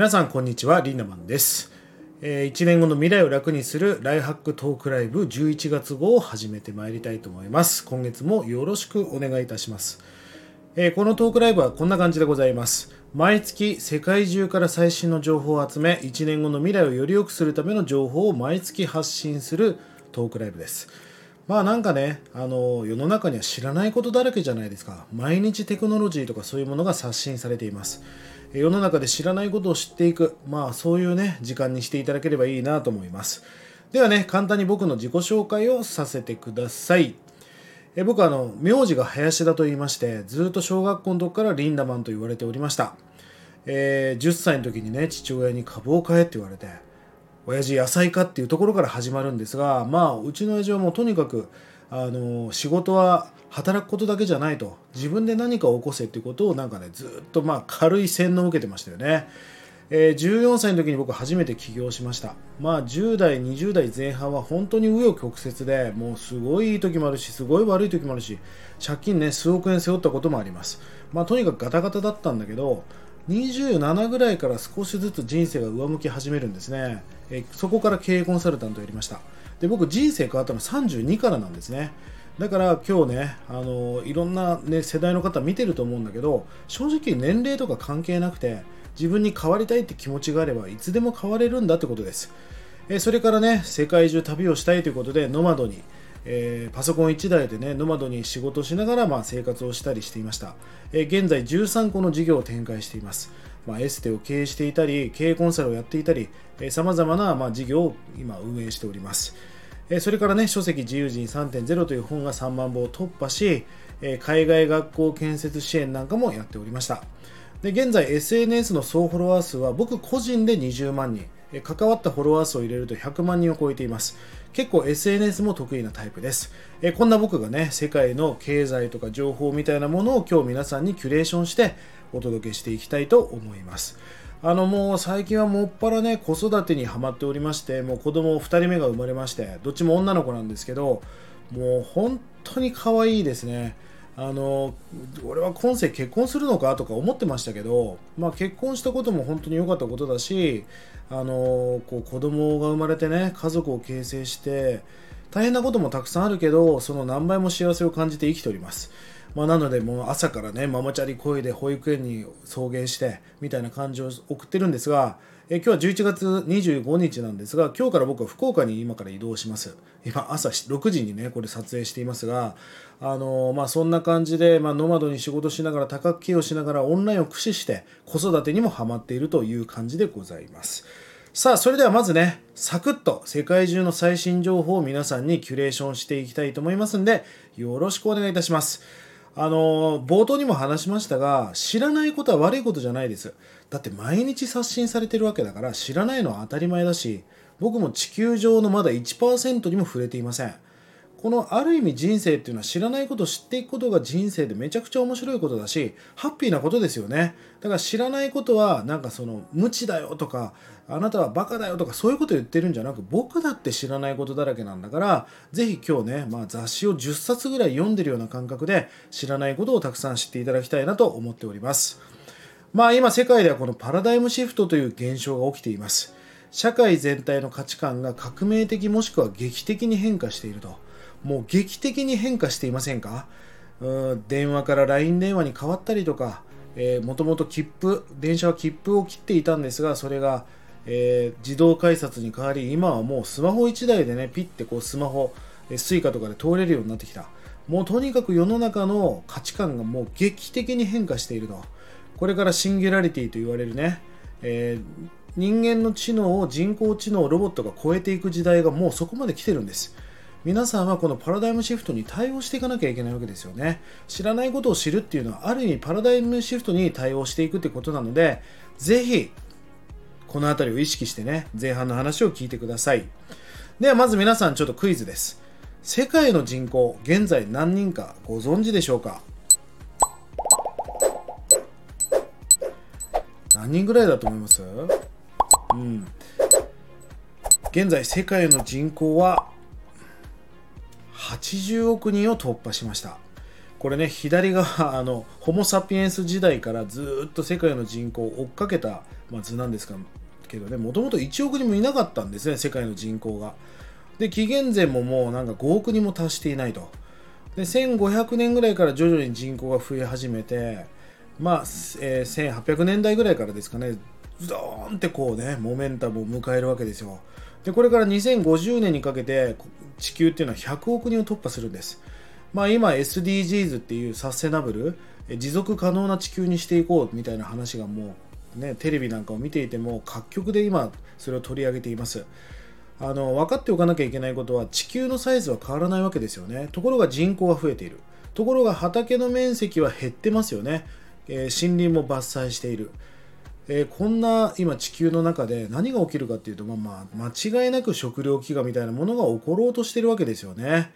皆さんこんにちはリンダマンです、え1年後の未来を楽にするライハックトークライブ11月号を始めてまいりたいと思います。今月もよろしくお願いいたします、えーこのトークライブはこんな感じでございます。毎月世界中から最新の情報を集め1年後の未来をより良くするための情報を毎月発信するトークライブです。まあなんかね、あの世の中には知らないことだらけじゃないですか。毎日テクノロジーとかそういうものが刷新されています。世の中で知らないことを知っていく、まあそういうね、時間にしていただければいいなと思います。ではね、簡単に僕の自己紹介をさせてください。え僕はあの、名字が林田と言いまして、ずっと小学校の時からリンダマンと言われておりました。えー10歳の時にね、父親に株を買えって言われて、親父野菜かっていうところから始まるんですがまあうちの親父はもうとにかくあの仕事は働くことだけじゃないと。自分で何かを起こせっていうことをなんかねずっとまあ軽い洗脳を受けてましたよね、えー14歳の時に僕初めて起業しました。まあ10代20代前半は本当に紆余曲折でもうすごいいい時もあるしすごい悪い時もあるし借金ね数億円背負ったこともあります。まあとにかくガタガタだったんだけど27ぐらいから少しずつ人生が上向き始めるんですね、えーそこから経営コンサルタントをやりました。で僕人生変わったの32からなんですね。だから今日ね、あのいろんな、ね、世代の方見てると思うんだけど正直年齢とか関係なくて自分に変わりたいって気持ちがあればいつでも変われるんだってことです。えそれからね世界中旅をしたいということでノマドに、えーパソコン1台でねノマドに仕事しながら、まあ、生活をしたりしていました、えー現在13個の事業を展開しています、まあ、エステを経営していたり経営コンサルをやっていたりさまざまな、ま、事業を今運営しております。えそれからね書籍自由人3.0という本が3万部を突破し、え海外学校建設支援なんかもやっておりました。で現在 SNS の総フォロワー数は僕個人で20万人。関わったフォロワー数を入れると100万人を超えています。結構 SNS も得意なタイプです。えこんな僕がね世界の経済とか情報みたいなものを今日皆さんにキュレーションしてお届けしていきたいと思います。あのもう最近はもっぱらね子育てにはまっておりましてもう子供2人目が生まれましてどっちも女の子なんですけどもう本当に可愛いですね。あの俺は今世結婚するのかとか思ってましたけど、まあ、結婚したことも本当に良かったことだしあのこう子供が生まれてね家族を形成して大変なこともたくさんあるけどその何倍も幸せを感じて生きております。まあ、なのでもう朝からねママチャリ声で保育園に送迎してみたいな感じを送ってるんですがえ今日は11月25日なんですが今日から僕は福岡に今から移動します。今朝6時にねこれ撮影していますがあのまあそんな感じで、まあ、ノマドに仕事しながら多角経営をしながらオンラインを駆使して子育てにもハマっているという感じでございます。さあそれではまずねサクッと世界中の最新情報を皆さんにキュレーションしていきたいと思いますんでよろしくお願いいたします。あの冒頭にも話しましたが知らないことは悪いことじゃないです。だって毎日刷新されてるわけだから知らないのは当たり前だし僕も地球上のまだ1%にも触れていません。このある意味人生っていうのは知らないことを知っていくことが人生でめちゃくちゃ面白いことだしハッピーなことですよね。だから知らないことはなんかその無知だよとかあなたはバカだよとかそういうこと言ってるんじゃなく僕だって知らないことだらけなんだからぜひ今日ね、まあ、雑誌を10冊ぐらい読んでるような感覚で知らないことをたくさん知っていただきたいなと思っております。まあ今世界ではこのパラダイムシフトという現象が起きています。社会全体の価値観が革命的もしくは劇的に変化していると。もう劇的に変化していませんか？うん電話から LINE 電話に変わったりとかもともと切符電車は切符を切っていたんですがそれが、えー自動改札に変わり今はもうスマホ1台でねピッてこうスマホえースイカとかで通れるようになってきた。もうとにかく世の中の価値観がもう劇的に変化していると。これからシンギュラリティと言われるね、えー人間の知能を人工知能ロボットが超えていく時代がもうそこまで来てるんです。皆さんはこのパラダイムシフトに対応していかなきゃいけないわけですよね。知らないことを知るっていうのはある意味パラダイムシフトに対応していくってことなのでぜひこの辺りを意識してね前半の話を聞いてください。ではまず皆さんちょっとクイズです。世界の人口現在何人かご存知でしょうか？何人ぐらいだと思います？うん。現在世界の人口は80億人を突破しました。これね左側 あのホモ・サピエンス時代からずっと世界の人口を追っかけたまあ、図なんですけどね。もともと1億人もいなかったんですね世界の人口が。で紀元前ももうなんか5億人も達していないと。で1500年ぐらいから徐々に人口が増え始めてまあ、えー、1800年代ぐらいからですかね。ズドーンってこうねモメンタムを迎えるわけですよ。でこれから2050年にかけて地球っていうのは100億人を突破するんです。まあ今 SDGs っていうサステナブル持続可能な地球にしていこうみたいな話がもうねテレビなんかを見ていても各局で今それを取り上げています。あの分かっておかなきゃいけないことは地球のサイズは変わらないわけですよね。ところが人口が増えている。ところが畑の面積は減ってますよね、えー、森林も伐採している。えー、こんな今地球の中で何が起きるかっていうと、まあ、まあ間違いなく食糧飢餓みたいなものが起ころうとしてるわけですよね。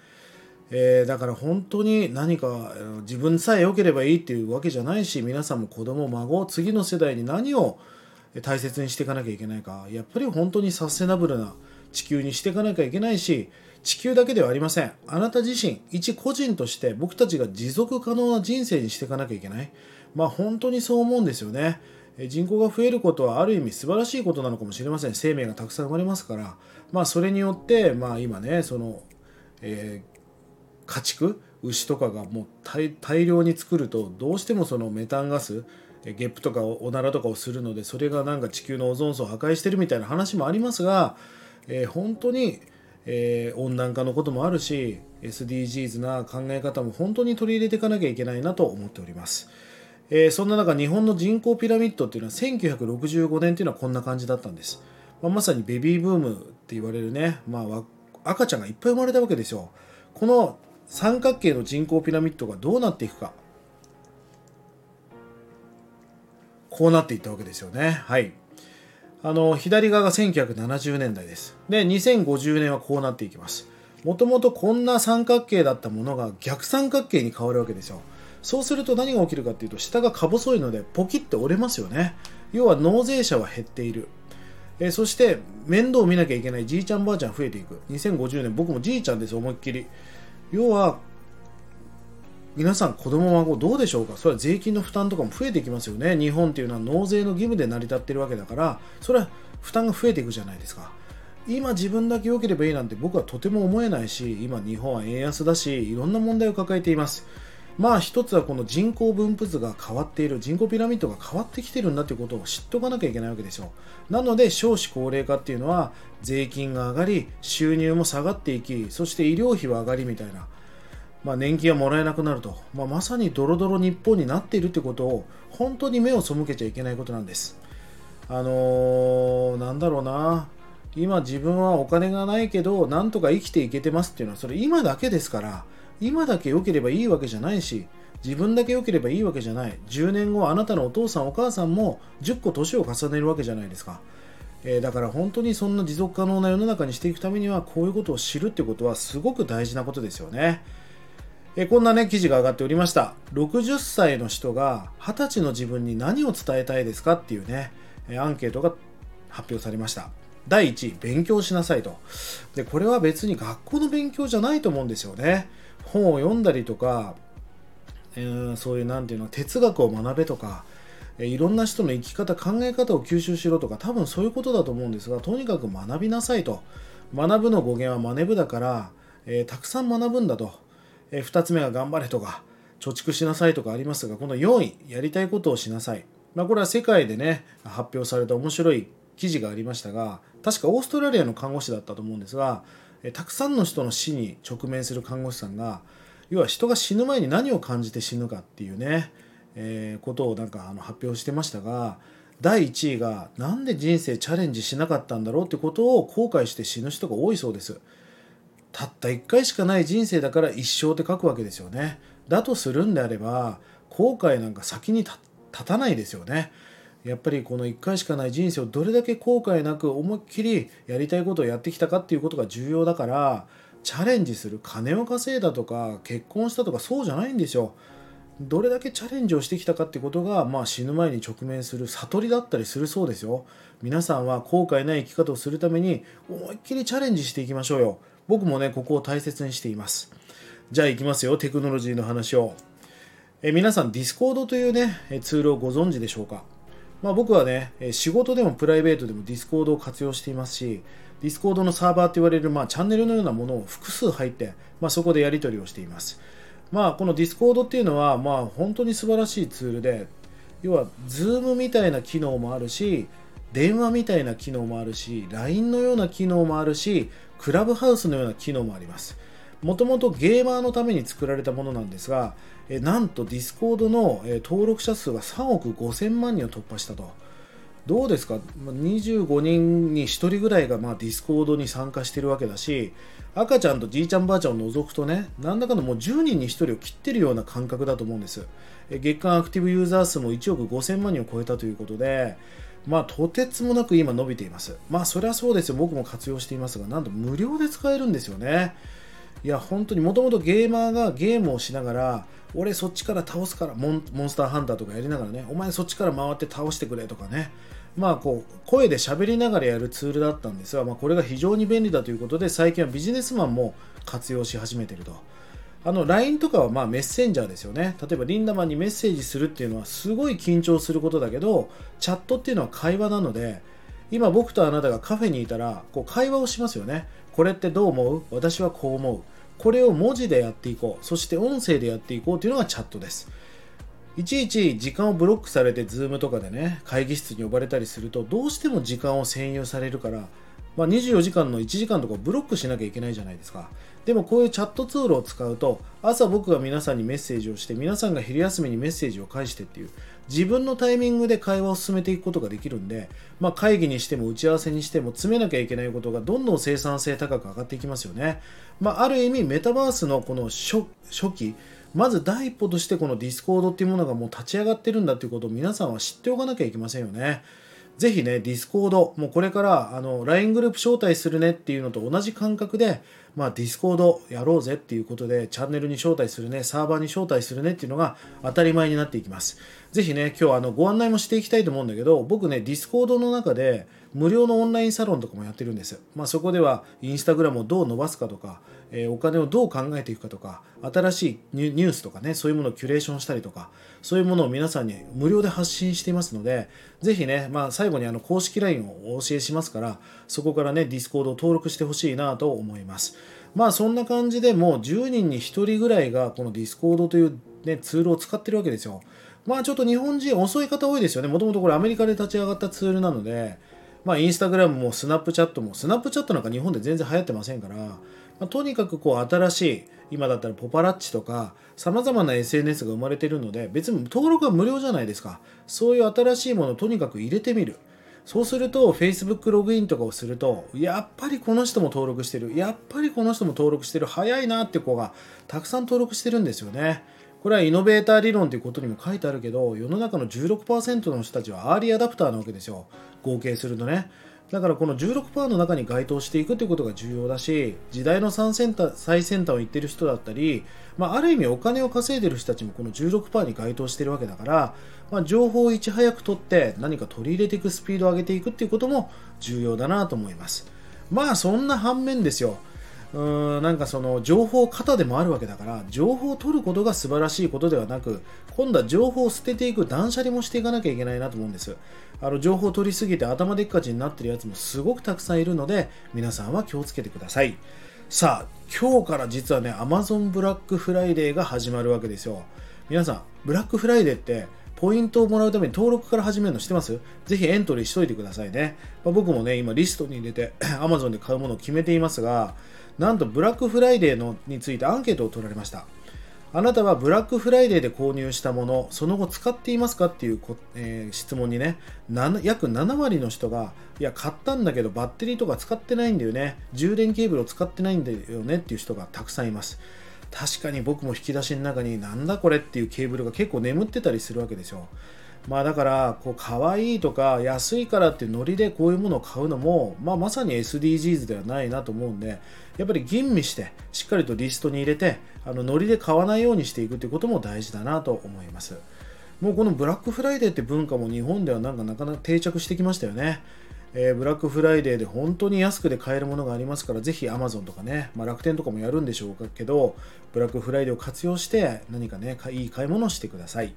えー、だから本当に何か自分さえ良ければいいっていうわけじゃないし皆さんも子供孫次の世代に何を大切にしていかなきゃいけないか。やっぱり本当にサステナブルな地球にしていかなきゃいけないし地球だけではありません。あなた自身一個人として僕たちが持続可能な人生にしていかなきゃいけない。まあ本当にそう思うんですよね。人口が増えることはある意味素晴らしいことなのかもしれません生命がたくさん生まれますからまあそれによってまあ今ねその、えー、家畜牛とかがもう大量に作るとどうしてもそのメタンガスゲップとかおならとかをするのでそれがなんか地球のオゾン層を破壊してるみたいな話もありますが、えー、本当に、えー、温暖化のこともあるし SDGs な考え方も本当に取り入れていかなきゃいけないなと思っております。えー、そんな中日本の人口ピラミッドっていうのは1965年っていうのはこんな感じだったんです、まあ、まさにベビーブームって言われるね、まあ、赤ちゃんがいっぱい生まれたわけですよ。この三角形の人口ピラミッドがどうなっていくか。こうなっていったわけですよね。はい。あの左側が1970年代です。で2050年はこうなっていきます。もともとこんな三角形だったものが逆三角形に変わるわけですよ。そうすると何が起きるかっていうと下がか細いのでポキッて折れますよね。要は納税者は減っている。えそして面倒を見なきゃいけないじいちゃんばあちゃん増えていく。2050年僕もじいちゃんです思いっきり。要は皆さん子供孫どうでしょうか？それは税金の負担とかも増えていきますよね。日本っていうのは納税の義務で成り立ってるわけだからそれは負担が増えていくじゃないですか。今自分だけ良ければいいなんて僕はとても思えないし今日本は円安だしいろんな問題を抱えています。まあ一つはこの人口分布図が変わっている人口ピラミッドが変わってきてるんだということを知っておかなきゃいけないわけですよなので少子高齢化っていうのは税金が上がり収入も下がっていきそして医療費は上がりみたいなまあ、年金はもらえなくなると、まあ、まさにドロドロ日本になっているということを本当に目を背けちゃいけないことなんです。あのー、なんだろうな。今自分はお金がないけどなんとか生きていけてますっていうのはそれ今だけですから今だけ良ければいいわけじゃないし自分だけ良ければいいわけじゃない。10年後あなたのお父さんお母さんも10個年を重ねるわけじゃないですか、えー、だから本当にそんな持続可能な世の中にしていくためにはこういうことを知るってことはすごく大事なことですよね、えー、こんなね記事が上がっておりました。60歳の人が20歳の自分に何を伝えたいですかっていうねアンケートが発表されました。第1位勉強しなさいと。でこれは別に学校の勉強じゃないと思うんですよね。本を読んだりとか、えー、そういう何ていうの哲学を学べとか、えー、いろんな人の生き方考え方を吸収しろとか多分そういうことだと思うんですがとにかく学びなさいと。学ぶの語源は学ぶだから、えー、たくさん学ぶんだと、え2つ目は頑張れとか貯蓄しなさいとかありますがこの4位やりたいことをしなさい、まあ、これは世界でね発表された面白い記事がありましたが確かオーストラリアの看護師だったと思うんですがたくさんの人の死に直面する看護師さんが要は人が死ぬ前に何を感じて死ぬかっていうね、えー、ことをなんかあの発表してましたが第1位が何で人生チャレンジしなかったんだろうってことを後悔して死ぬ人が多いそうです。たった1回しかない人生だから一生って書くわけですよね。だとするんであれば後悔なんか先に立たないですよね。やっぱりこの1回しかない人生をどれだけ後悔なく思いっきりやりたいことをやってきたかっていうことが重要だからチャレンジする金を稼いだとか結婚したとかそうじゃないんですよ。どれだけチャレンジをしてきたかってことが、まあ、死ぬ前に直面する悟りだったりするそうですよ。皆さんは後悔ない生き方をするために思いっきりチャレンジしていきましょうよ。僕もね、ここを大切にしています。じゃあ行きますよ、テクノロジーの話を。え皆さん、 Discord というね、ツールをご存知でしょうか？まあ、僕はね、仕事でもプライベートでも Discord を活用していますし、Discord のサーバーって言われる、まあ、チャンネルのようなものを複数入って、まあ、そこでやり取りをしています。まあ、この Discord っていうのは、まあ、本当に素晴らしいツールで、要は Zoom みたいな機能もあるし電話みたいな機能もあるし LINE のような機能もあるしクラブハウスのような機能もありますもともとゲーマーのために作られたものなんですがえなんと Discord の登録者数が3億5000万人を突破したと。どうですか？25人に1人ぐらいがまあディスコードに参加してるわけだし赤ちゃんとじいちゃんばあちゃんを除くとねなんだかのもう10人に1人を切ってるような感覚だと思うんです。月間アクティブユーザー数も1億5000万人を超えたということでまあとてつもなく今伸びています。まあそれはそうですよ。僕も活用していますがなんと無料で使えるんですよね。いや本当にもともとゲーマーがゲームをしながら俺そっちから倒すからモンスターハンターとかやりながらねお前そっちから回って倒してくれとかねまあこう声で喋りながらやるツールだったんですが、まあ、これが非常に便利だということで最近はビジネスマンも活用し始めてると。あの LINE とかはまあメッセンジャーですよね。例えばリンダマンにメッセージするっていうのはすごい緊張することだけど、チャットっていうのは会話なので、今僕とあなたがカフェにいたらこう会話をしますよね。これってどう思う？私はこう思う。これを文字でやっていこう。そして音声でやっていこうというのがチャットです。いちいち時間をブロックされて、ズームとかでね、会議室に呼ばれたりすると、どうしても時間を占有されるから、まあ、24時間の1時間とかブロックしなきゃいけないじゃないですか。でもこういうチャットツールを使うと、朝僕が皆さんにメッセージをして、皆さんが昼休みにメッセージを返してっていう、自分のタイミングで会話を進めていくことができるんで、まあ、会議にしても打ち合わせにしても詰めなきゃいけないことがどんどん生産性高く上がっていきますよね。まあ、ある意味、メタバースのこの初期、まず第一歩としてこのディスコードっていうものがもう立ち上がってるんだっていうことを皆さんは知っておかなきゃいけませんよね。ぜひね、ディスコード、もうこれからあの LINE グループ招待するねっていうのと同じ感覚で、まあ、ディスコードやろうぜっていうことで、チャンネルに招待するね、サーバーに招待するねっていうのが当たり前になっていきます。ぜひね、今日あのご案内もしていきたいと思うんだけど、僕ね、ディスコードの中で無料のオンラインサロンとかもやってるんです。まあ、そこではインスタグラムをどう伸ばすかとか、えー、お金をどう考えていくかとか、新しいニュースとかね、そういうものをキュレーションしたりとか、そういうものを皆さんに無料で発信していますので、ぜひね、まあ、最後にあの公式 LINE をお教えしますから、そこからね、ディスコードを登録してほしいなと思います。まあそんな感じでもう10人に1人ぐらいがこのディスコードという、ね、ツールを使ってるわけですよ。まあちょっと日本人遅い方多いですよね。もともとこれアメリカで立ち上がったツールなので、まあインスタグラムもスナップチャットも、スナップチャットなんか日本で全然流行ってませんから、まあ、とにかくこう新しい、今だったらポパラッチとか、さまざまな SNS が生まれてるので、別に登録は無料じゃないですか。そういう新しいものをとにかく入れてみる。そうすると Facebook ログインとかをするとやっぱりこの人も登録してるやっぱりこの人も登録してる早いなって子がたくさん登録してるんですよねこれはイノベーター理論ということにも書いてあるけど世の中の16%の人たちはアーリーアダプターなわけですよ。合計するとね。だからこの16%の中に該当していくということが重要だし時代の最先端最先端を言ってる人だったり、まあ、ある意味お金を稼いでる人たちもこの16%に該当してるわけだから、まあ、情報をいち早く取って何か取り入れていくスピードを上げていくっていうことも重要だなと思います。まあそんな反面ですよ。うーんなんかその情報型でもあるわけだから情報を取ることが素晴らしいことではなく今度は情報を捨てていく断捨離もしていかなきゃいけないなと思うんです。あの情報を取りすぎて頭でっかちになってるやつもすごくたくさんいるので皆さんは気をつけてください。さあ今日から実はね Amazon ブラックフライデーが始まるわけですよ。皆さんブラックフライデーってポイントをもらうために登録から始めるの知ってます？ぜひエントリーしといてくださいね。まあ、僕もね、今リストに入れて Amazon で買うものを決めていますが、なんとブラックフライデーのについてアンケートを取られました。あなたはブラックフライデーで購入したもの、その後使っていますかっていうえー、質問にね、約7割の人が、いや、買ったんだけどバッテリーとか使ってないんだよね、充電ケーブルを使ってないんだよねっていう人がたくさんいます。確かに僕も引き出しの中になんだこれっていうケーブルが結構眠ってたりするわけですよ。まあだからこう可愛いとか安いからってノリでこういうものを買うのも、まあ、まさに SDGs ではないなと思うんでやっぱり吟味してしっかりとリストに入れてあのノリで買わないようにしていくということも大事だなと思いますもうこのブラックフライデーって文化も日本ではなんかなかなか定着してきましたよねえー、ブラックフライデーで本当に安くで買えるものがありますから、ぜひ Amazon とかね、まあ、楽天とかもやるんでしょうけど、ブラックフライデーを活用して何かね、いい買い物をしてください。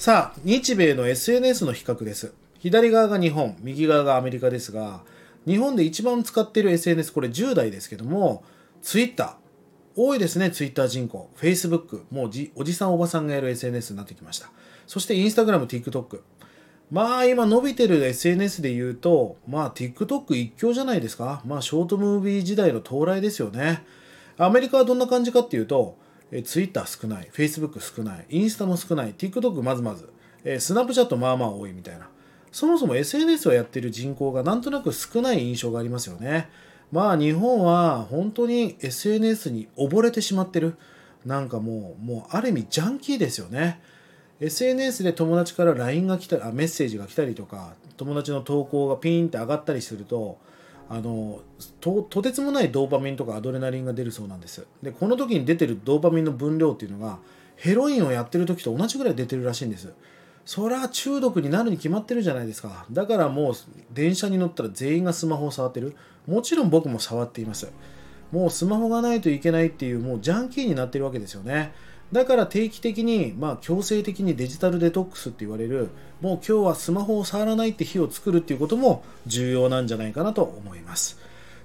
さあ、日米の SNS の比較です。左側が日本、右側がアメリカですが、日本で一番使っている SNS、これ10代ですけども、Twitter。多いですね、Twitter 人口。Facebook。もうじおじさんおばさんがやる SNS になってきました。そして Instagram、TikTok。まあ今伸びてる SNS で言うと、まあ TikTok 一強じゃないですか。まあショートムービー時代の到来ですよね。アメリカはどんな感じかっていうと、え Twitter 少ない、Facebook 少ない、インスタも少ない、TikTok まずまず、えー、スナップチャットまあまあ多いみたいな。そもそも SNS をやってる人口がなんとなく少ない印象がありますよね。まあ日本は本当に SNS に溺れてしまってる。なんかもう、もうある意味ジャンキーですよね。SNS で友達から LINE が来たり、あメッセージが来たりとか、友達の投稿がピーンって上がったりすると、あのととてつもないドーパミンとかアドレナリンが出るそうなんです。でこの時に出てるドーパミンの分量っていうのがヘロインをやってる時と同じぐらい出てるらしいんです。そりゃ中毒になるに決まってるじゃないですか。だからもう電車に乗ったら全員がスマホを触ってる。もちろん僕も触っています。もうスマホがないといけないっていうもうジャンキーになってるわけですよね。だから定期的に、まあ、強制的にデジタルデトックスって言われるもう今日はスマホを触らないって日を作るっていうことも重要なんじゃないかなと思います。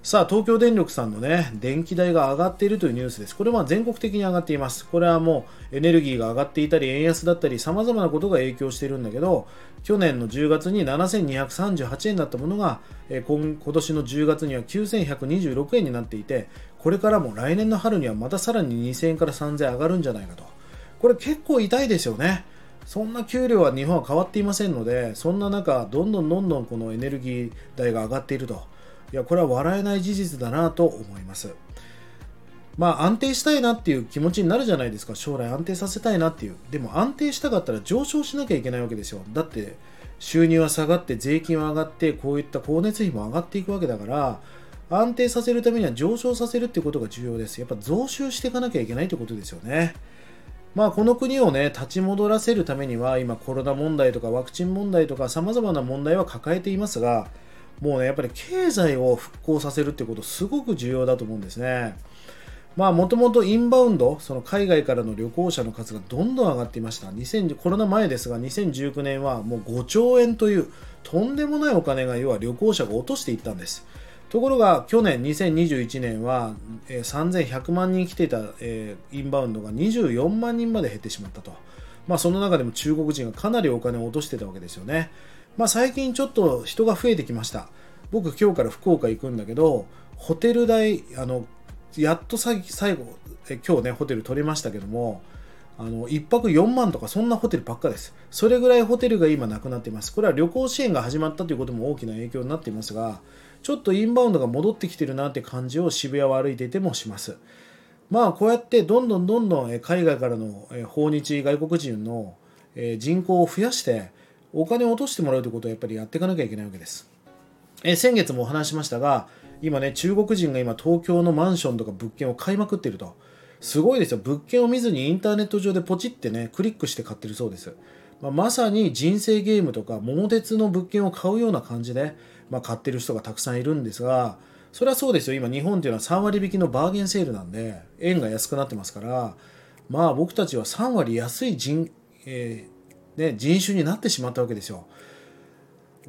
さあ東京電力さんのね電気代が上がっているというニュースですこれは全国的に上がっていますこれはもうエネルギーが上がっていたり円安だったり様々なことが影響しているんだけど去年の10月に7238円だったものが今年の10月には9126円になっていてこれからも来年の春にはまたさらに2000円から3000円上がるんじゃないかと。これ結構痛いですよね。そんな給料は日本は変わっていませんので、そんな中、どんどんどんどんこのエネルギー代が上がっていると。いや、これは笑えない事実だなと思います。まあ安定したいなっていう気持ちになるじゃないですか。将来安定させたいなっていう。でも安定したかったら上昇しなきゃいけないわけですよ。だって収入は下がって税金は上がってこういった光熱費も上がっていくわけだから安定させるためには上昇させるってことが重要です。やっぱ増収していかなきゃいけないってことですよね。まあこの国をね、立ち戻らせるためには、今コロナ問題とかワクチン問題とか様々な問題は抱えていますが、もうね、やっぱり経済を復興させるってことすごく重要だと思うんですね。まあもともとインバウンド、その海外からの旅行者の数がどんどん上がっていました。コロナ前ですが、2019年はもう5兆円というとんでもないお金が要は旅行者が落としていったんです。ところが去年2021年は、え、3100万人来ていた、インバウンドが24万人まで減ってしまったと。まあその中でも中国人がかなりお金を落としてたわけですよね。まあ最近ちょっと人が増えてきました。僕今日から福岡行くんだけど、ホテル代、あの、やっと最後、え今日ね、ホテル取れましたけども、あの1泊4万とかそんなホテルばっかです。それぐらいホテルが今なくなっています。これは旅行支援が始まったということも大きな影響になっていますが、ちょっとインバウンドが戻ってきてるなって感じを渋谷を歩いていてもします。まあこうやってどんどんどんどん海外からの訪日外国人の人口を増やしてお金を落としてもらうということをやっぱりやっていかなきゃいけないわけです。え先月もお話しましたが今ね中国人が今東京のマンションとか物件を買いまくっていると。すごいですよ。物件を見ずにインターネット上でポチってねクリックして買ってるそうです、まあ、まさに人生ゲームとか桃鉄の物件を買うような感じでまあ、買ってる人がたくさんいるんですがそれはそうですよ。今日本っていうのは3割引きのバーゲンセールなんで円が安くなってますからまあ僕たちは3割安い人,、えーね、人種になってしまったわけですよ。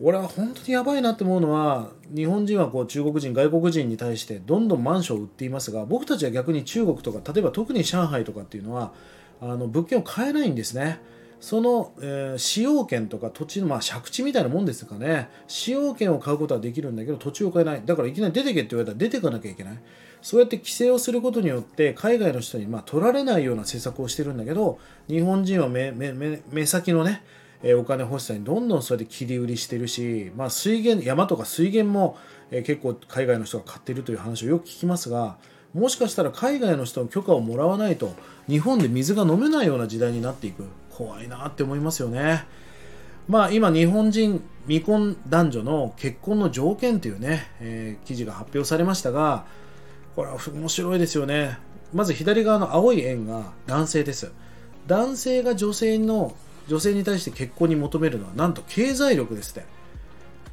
俺は本当にやばいなって思うのは日本人はこう中国人外国人に対してどんどんマンションを売っていますが僕たちは逆に中国とか例えば特に上海とかっていうのはあの物件を買えないんですね。その、えー、使用権とか土地の、まあ、借地みたいなもんですかね使用権を買うことはできるんだけど土地を買えないだからいきなり出てけって言われたら出てかなきゃいけないそうやって規制をすることによって海外の人にま取られないような政策をしてるんだけど日本人は目先のねお金欲しさにどんどんそうやって切り売りしてるし、まあ、水源山とか水源も、結構海外の人が買ってるという話をよく聞きますがもしかしたら海外の人の許可をもらわないと日本で水が飲めないような時代になっていく怖いなって思いますよね。まあ今日本人未婚男女の結婚の条件というね、えー、記事が発表されましたが、これは面白いですよね。まず左側の青い円が男性です。男性が女性の女性に対して結婚に求めるのはなんと経済力ですって。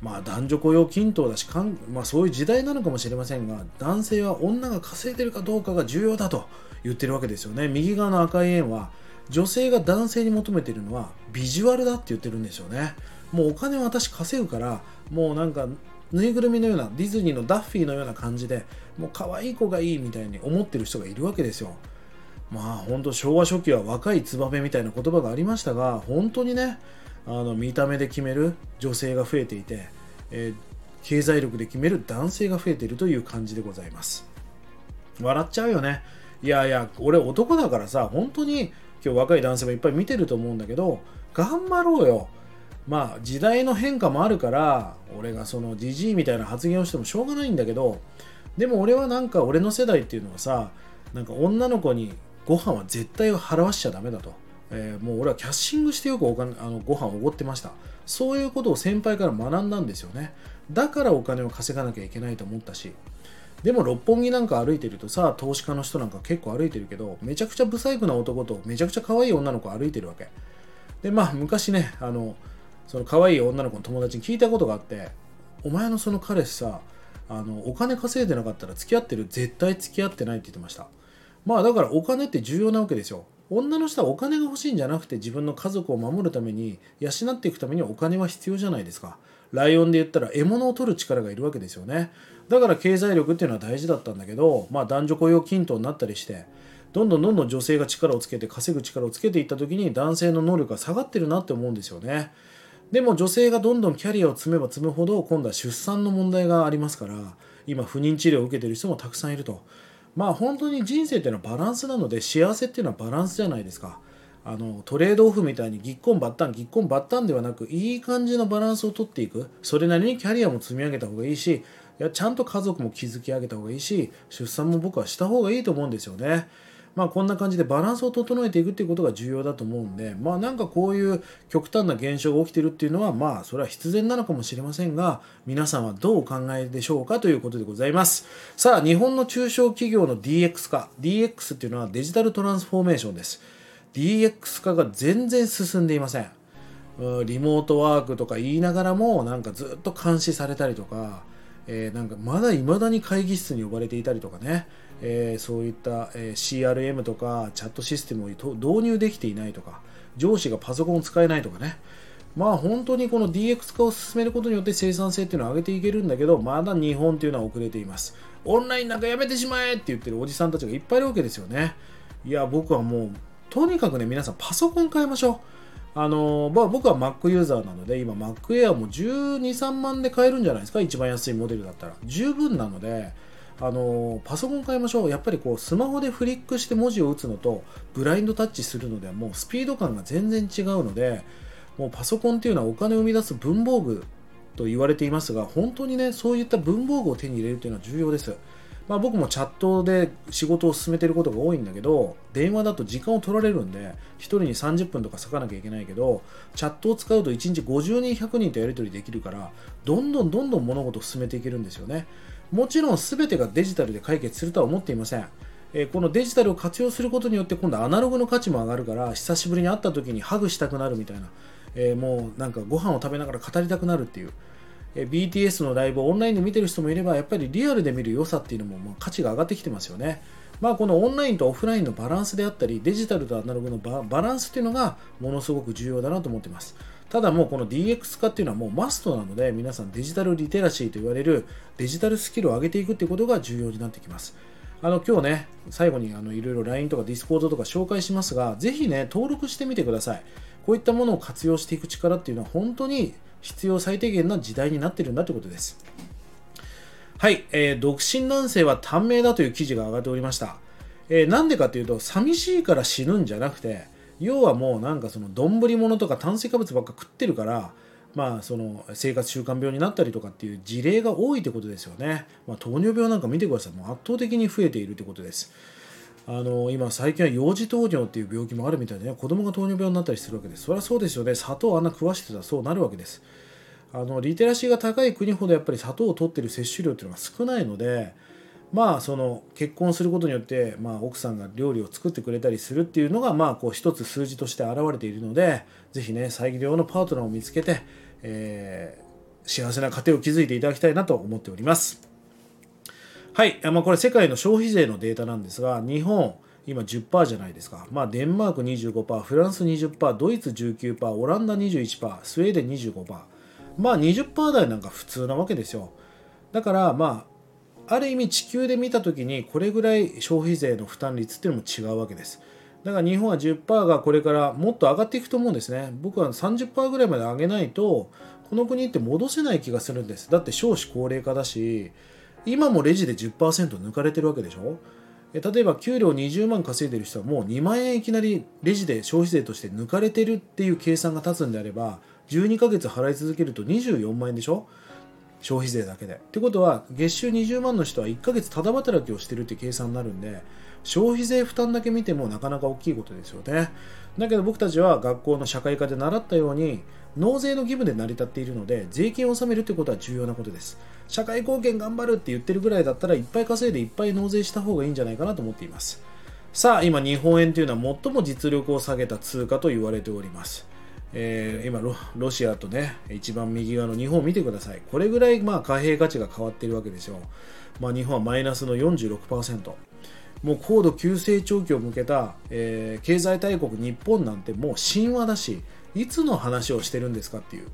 まあ男女雇用均等だしかん、まあ、そういう時代なのかもしれませんが男性は女が稼いでるかどうかが重要だと言ってるわけですよね。右側の赤い円は女性が男性に求めているのはビジュアルだって言ってるんですよねもうお金は私稼ぐからもうなんかぬいぐるみのようなディズニーのダッフィーのような感じでもう可愛い子がいいみたいに思ってる人がいるわけですよ。まあ本当昭和初期は若いツバメみたいな言葉がありましたが本当にねあの見た目で決める女性が増えていて、えー、経済力で決める男性が増えているという感じでございます。笑っちゃうよね。いやいや俺男だからさ本当に今日若い男性もいっぱい見てると思うんだけど頑張ろうよ。まあ時代の変化もあるから俺がそのじじいみたいな発言をしてもしょうがないんだけどでも俺はなんか俺の世代っていうのはさなんか女の子にご飯は絶対払わしちゃダメだと、えー、もう俺はキャッシングしてよくお金あのご飯をおごってました。そういうことを先輩から学んだんですよね。だからお金を稼がなきゃいけないと思ったし。でも六本木なんか歩いてるとさ投資家の人なんか結構歩いてるけどめちゃくちゃ不細工な男とめちゃくちゃ可愛い女の子歩いてるわけ。でまあ昔ねあのその可愛い女の子の友達に聞いたことがあってお前のその彼氏さあのお金稼いでなかったら付き合ってる絶対付き合ってないって言ってました。まあだからお金って重要なわけですよ。女の人はお金が欲しいんじゃなくて自分の家族を守るために養っていくためにお金は必要じゃないですか。ライオンで言ったら獲物を取る力がいるわけですよね。だから経済力っていうのは大事だったんだけど、まあ、男女雇用均等になったりしてどんどんどんどん女性が力をつけて稼ぐ力をつけていった時に男性の能力が下がってるなって思うんですよね。でも女性がどんどんキャリアを積めば積むほど今度は出産の問題がありますから今不妊治療を受けてる人もたくさんいると。まあ本当に人生っていうのはバランスなので幸せっていうのはバランスじゃないですか。あのトレードオフみたいにぎっこんばったんぎっこんばったんではなくいい感じのバランスをとっていく。それなりにキャリアも積み上げた方がいいしいやちゃんと家族も築き上げた方がいいし出産も僕はした方がいいと思うんですよね。まあこんな感じでバランスを整えていくっていうことが重要だと思うんでまあなんかこういう極端な現象が起きてるっていうのはまあそれは必然なのかもしれませんが皆さんはどうお考えでしょうかということでございます。さあ日本の中小企業の DX 化。DX っていうのはデジタルトランスフォーメーションです。DX 化が全然進んでいませんリモートワークとか言いながらもなんかずっと監視されたりとか、えー、なんかまだ未だに会議室に呼ばれていたりとかね、えー、そういった、え、CRM とかチャットシステムを導入できていないとか上司がパソコンを使えないとかねまあ本当にこの DX 化を進めることによって生産性っていうのを上げていけるんだけどまだ日本っていうのは遅れていますオンラインなんかやめてしまえって言ってるおじさんたちがいっぱいいるわけですよねいや僕はもうとにかくね、皆さんパソコン買いましょう。あのまあ、僕は Mac ユーザーなので、今 Mac Air も12、3万で買えるんじゃないですか、一番安いモデルだったら。十分なので、あのパソコン買いましょう。やっぱりこうスマホでフリックして文字を打つのと、ブラインドタッチするのではもうスピード感が全然違うので、もうパソコンっていうのはお金を生み出す文房具と言われていますが、本当にね、そういった文房具を手に入れるというのは重要です。まあ、僕もチャットで仕事を進めてることが多いんだけど電話だと時間を取られるんで1人に30分とか割かなきゃいけないけどチャットを使うと1日50人100人とやり取りできるからどんどんどんどん物事を進めていけるんですよねもちろん全てがデジタルで解決するとは思っていませんえこのデジタルを活用することによって今度アナログの価値も上がるから久しぶりに会った時にハグしたくなるみたいな、え、もうなんかご飯を食べながら語りたくなるっていうえ BTS のライブをオンラインで見てる人もいればやっぱりリアルで見る良さっていうのもまあ価値が上がってきてますよね。まあ、このオンラインとオフラインのバランスであったりデジタルとアナログのバランスっていうのがものすごく重要だなと思ってます。ただもうこの DX 化っていうのはもうマストなので皆さんデジタルリテラシーと言われるデジタルスキルを上げていくっていうことが重要になってきます。あの今日ね、最後にあのいろいろ LINE とか Discord とか紹介しますが、ぜひね、登録してみてください。こういったものを活用していく力っていうのは本当に必要最低限な時代になってるんだということです。はい、えー、独身男性は短命だという記事が上がっておりました。えー、なんでかというと、寂しいから死ぬんじゃなくて、要はもうなんかその丼物とか炭水化物ばっか食ってるから、まあその生活習慣病になったりとかっていう事例が多いってことですよね。まあ、糖尿病なんか見てください。もう圧倒的に増えているってことです。あの今最近は幼児糖尿っていう病気もあるみたいでね子供が糖尿病になったりするわけですそれはそうですよね砂糖あんな食わしてたらそうなるわけですあのリテラシーが高い国ほどやっぱり砂糖を取ってる摂取量っていうのが少ないのでまあその結婚することによって、まあ、奥さんが料理を作ってくれたりするっていうのがまあこう一つ数字として現れているので是非ね再利用のパートナーを見つけて、えー、幸せな家庭を築いていただきたいなと思っております。はい、まあ、これ世界の消費税のデータなんですが日本、今10%じゃないですか。まあ、デンマーク25%、フランス20%、ドイツ19%、オランダ21%、スウェーデン25%。まあ20%台なんか普通なわけですよ。だからまあ、ある意味地球で見た時にこれぐらい消費税の負担率っていうのも違うわけです。だから日本は10%がこれからもっと上がっていくと思うんですね。僕は30%ぐらいまで上げないと、この国って戻せない気がするんです。だって少子高齢化だし、今もレジで10%抜かれてるわけでしょ例えば給料20万稼いでる人はもう2万円いきなりレジで消費税として抜かれてるっていう計算が立つんであれば12ヶ月払い続けると24万円でしょ消費税だけで。ってことは月収20万の人は1ヶ月ただ働きをしてるって計算になるんで消費税負担だけ見てもなかなか大きいことですよね。だけど僕たちは学校の社会科で習ったように納税の義務で成り立っているので税金を納めるってことは重要なことです。社会貢献頑張るって言ってるぐらいだったらいっぱい稼いでいっぱい納税した方がいいんじゃないかなと思っています。さあ今日本円というのは最も実力を下げた通貨と言われております。えー、今ロシアとね一番右側の日本を見てください。これぐらいまあ貨幣価値が変わっているわけですよ、まあ、日本はマイナスの46%もう高度急成長期を向けた、えー、経済大国日本なんてもう神話だしいつの話をしてるんですかっていう、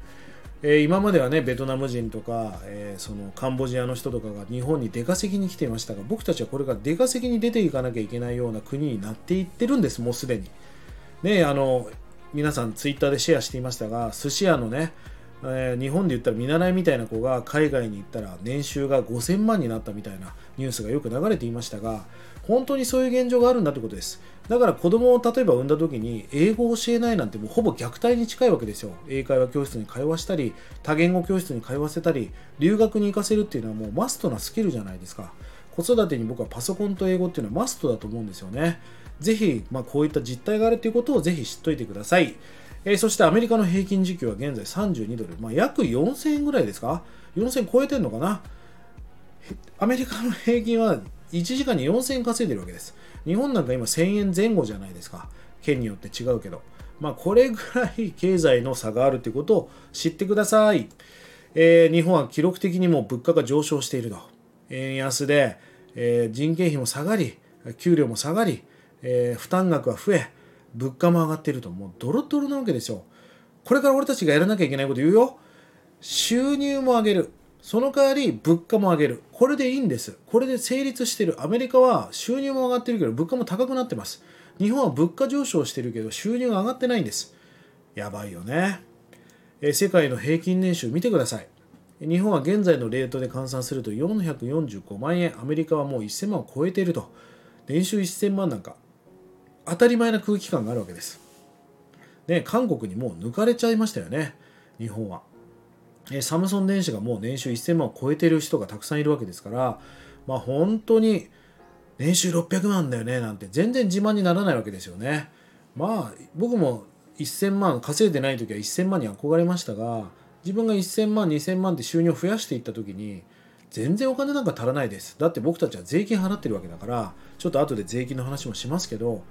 えー、今まではねベトナム人とか、え、そのカンボジアの人とかが日本に出稼ぎに来ていましたが僕たちはこれから出稼ぎに出ていかなきゃいけないような国になっていってるんですもうすでに。ねあの皆さんツイッターでシェアしていましたが寿司屋のね、えー、日本で言ったら見習いみたいな子が海外に行ったら年収が5000万になったみたいなニュースがよく流れていましたが本当にそういう現状があるんだってことです。だから子供を例えば産んだ時に英語を教えないなんてもうほぼ虐待に近いわけですよ。英会話教室に通わせたり多言語教室に通わせたり留学に行かせるっていうのはもうマストなスキルじゃないですか。子育てに僕はパソコンと英語っていうのはマストだと思うんですよね。ぜひ、まあ、こういった実態があるということをぜひ知っておいてください。えー、そしてアメリカの平均時給は現在32ドル、まあ、約4000円ぐらいですか ?4000 超えてるのかな？アメリカの平均は1時間に4000円稼いでるわけです。日本なんか今1000円前後じゃないですか。県によって違うけど。まあ、これぐらい経済の差があるということを知ってください。えー、日本は記録的にも物価が上昇していると。円安で、えー、人件費も下がり、給料も下がり、えー、負担額は増え物価も上がっているともうドロドロなわけですよこれから俺たちがやらなきゃいけないこと言うよ。収入も上げる。その代わり物価も上げる。これでいいんです。これで成立してる。アメリカは収入も上がってるけど物価も高くなってます。日本は物価上昇してるけど収入が上がってないんです。やばいよね。え世界の平均年収見てください。日本は現在のレートで換算すると445万円。アメリカはもう1000万を超えていると。年収1000万なんか当たり前な空気感があるわけです。ね、韓国にもう抜かれちゃいましたよね、日本は。えサムソン電子がもう年収1000万を超えてる人がたくさんいるわけですから、まあ本当に年収600万だよねなんて全然自慢にならないわけですよね。まあ僕も1000万稼いでない時は1000万に憧れましたが自分が1000万2000万って収入を増やしていった時に全然お金なんか足らないですだって僕たちは税金払ってるわけだからちょっと後で税金の話もしますけど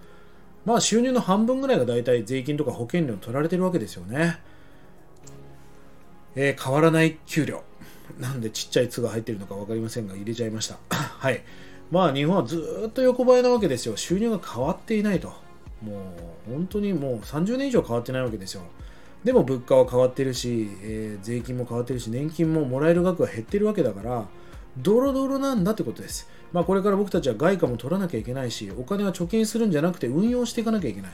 まあ収入の半分ぐらいが大体税金とか保険料取られてるわけですよね。えー、変わらない給料。なんでちっちゃい「つ」が入ってるのか分かりませんが入れちゃいました。はい。まあ日本はずっと横ばいなわけですよ。収入が変わっていないと。もう本当にもう30年以上変わってないわけですよ。でも物価は変わってるし、えー、税金も変わってるし、年金ももらえる額は減ってるわけだから、ドロドロなんだってことです。まあ、これから僕たちは外貨も取らなきゃいけないし、お金は貯金するんじゃなくて運用していかなきゃいけない。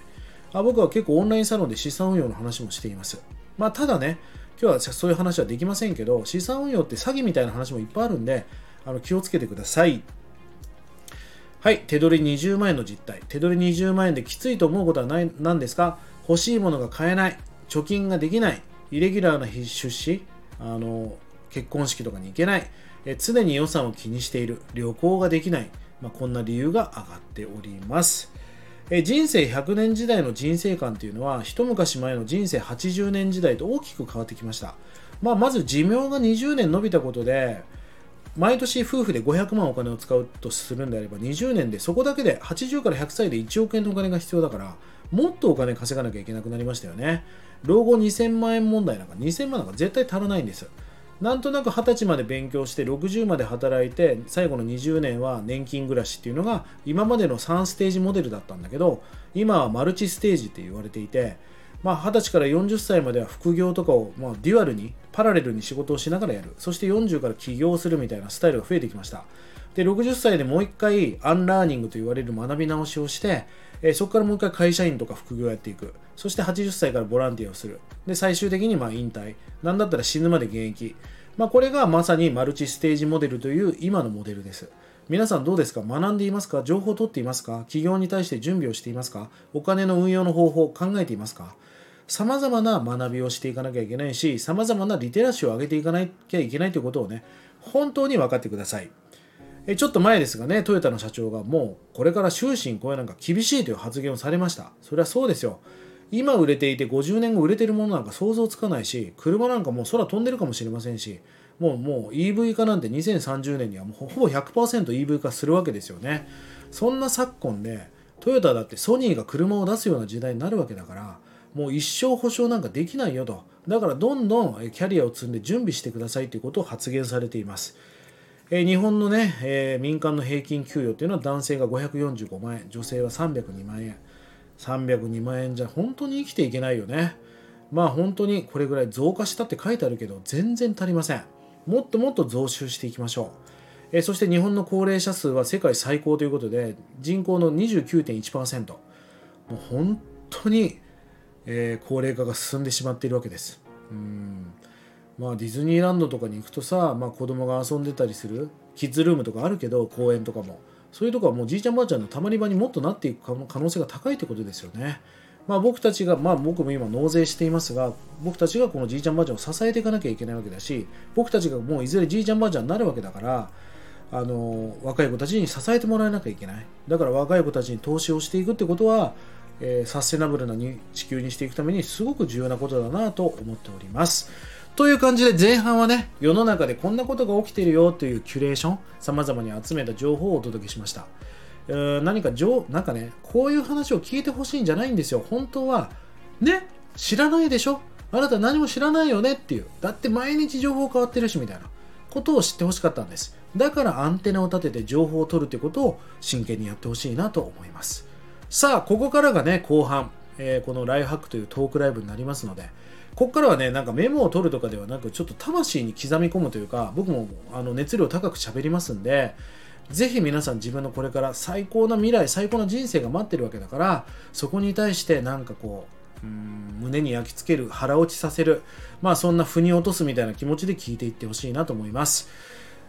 あ僕は結構オンラインサロンで資産運用の話もしています。まあ、ただね、今日はそういう話はできませんけど、資産運用って詐欺みたいな話もいっぱいあるんで、あの気をつけてください。はい、手取り20万円の実態。手取り20万円できついと思うことはない何ですか？欲しいものが買えない、貯金ができない、イレギュラーな出資、あの結婚式とかに行けない、え常に予算を気にしている、旅行ができない、まあ、こんな理由が上がっております。え人生100年時代の人生観というのは一昔前の人生80年時代と大きく変わってきました。まあ、まず寿命が20年伸びたことで毎年夫婦で500万お金を使うとするんであれば20年でそこだけで80から100歳で1億円のお金が必要だからもっとお金稼がなきゃいけなくなりましたよね老後2000万円問題なんか2000万なんか絶対足らないんですなんとなく20歳まで勉強して60まで働いて最後の20年は年金暮らしっていうのが今までの3ステージモデルだったんだけど今はマルチステージって言われていてまあ、歳から40歳までは副業とかを、まあ、デュアルにパラレルに仕事をしながらやる。そして40から起業するみたいなスタイルが増えてきました。で60歳でもう一回アンラーニングと言われる学び直しをして、えー、そこからもう一回会社員とか副業やっていく。そして80歳からボランティアをする。で最終的にまあ引退。なんだったら死ぬまで現役。まあ、これがまさにマルチステージモデルという今のモデルです。皆さんどうですか？学んでいますか？情報を取っていますか？企業に対して準備をしていますか？お金の運用の方法を考えていますか？さまざまな学びをしていかなきゃいけないし、さまざまなリテラシーを上げていかなきゃいけないということをね、本当に分かってください。えちょっと前ですがね、トヨタの社長がもうこれから終身これなんか厳しいという発言をされました。それはそうですよ。今売れていて50年後売れてるものなんか想像つかないし、車なんかもう空飛んでるかもしれませんし、もうもう EV 化なんて2030年にはもうほぼ 100%EV 化するわけですよね。そんな昨今で、トヨタだってソニーが車を出すような時代になるわけだから、もう一生保証なんかできないよとだからどんどんキャリアを積んで準備してくださいということを発言されています、え、日本のね、えー、民間の平均給与っていうのは男性が545万円女性は302万円。302万円じゃ本当に生きていけないよね。まあ本当にこれぐらい増加したって書いてあるけど全然足りません。もっともっと増収していきましょう。えそして日本の高齢者数は世界最高ということで人口の29.1%もう本当にえー、高齢化が進んでしまっているわけです。うん。まあ、ディズニーランドとかに行くとさ、まあ、子供が遊んでたりするキッズルームとかあるけど公園とかもそういうとこはもうじいちゃんばあちゃんのたまり場にもっとなっていく可能性が高いってことですよね。まあ、僕たちが、まあ、僕も今納税していますが僕たちがこのじいちゃんばあちゃんを支えていかなきゃいけないわけだし僕たちがもういずれじいちゃんばあちゃんになるわけだからあの若い子たちに支えてもらえなきゃいけないだから若い子たちに投資をしていくってことはえー、サステナブルなに地球にしていくためにすごく重要なことだなと思っております。という感じで前半はね、世の中でこんなことが起きてるよというキュレーション、様々に集めた情報をお届けしました。えー、何か情、なんかね、こういう話を聞いてほしいんじゃないんですよ。本当は、ね、知らないでしょ？あなた何も知らないよねっていう。だって毎日情報変わってるしみたいなことを知ってほしかったんです。だからアンテナを立てて情報を取るってことを真剣にやってほしいなと思います。さあ、ここからがね、後半、えー、このライフハックというトークライブになりますので、ここからはね、なんかメモを取るとかではなく、ちょっと魂に刻み込むというか、僕もあの熱量高く喋りますんで、ぜひ皆さん自分のこれから最高な未来、最高な人生が待ってるわけだから、そこに対してなんかこう、うん胸に焼き付ける、腹落ちさせる、まあそんな腑に落とすみたいな気持ちで聞いていってほしいなと思います。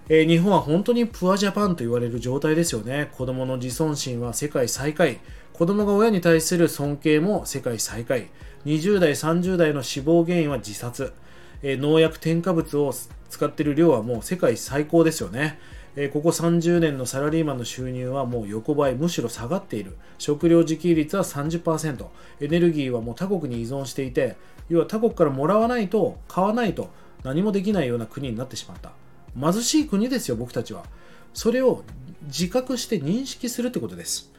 えー、日本は本当にプアジャパンと言われる状態ですよね。子供の自尊心は世界最下位。子供が親に対する尊敬も世界最下位。20代、30代の死亡原因は自殺。え、農薬添加物を使っている量はもう世界最高ですよね。え、ここ30年のサラリーマンの収入はもう横ばい、むしろ下がっている。食料自給率は30%。エネルギーはもう他国に依存していて、要は他国からもらわないと、買わないと何もできないような国になってしまった。貧しい国ですよ、僕たちは。それを自覚して認識するってことです。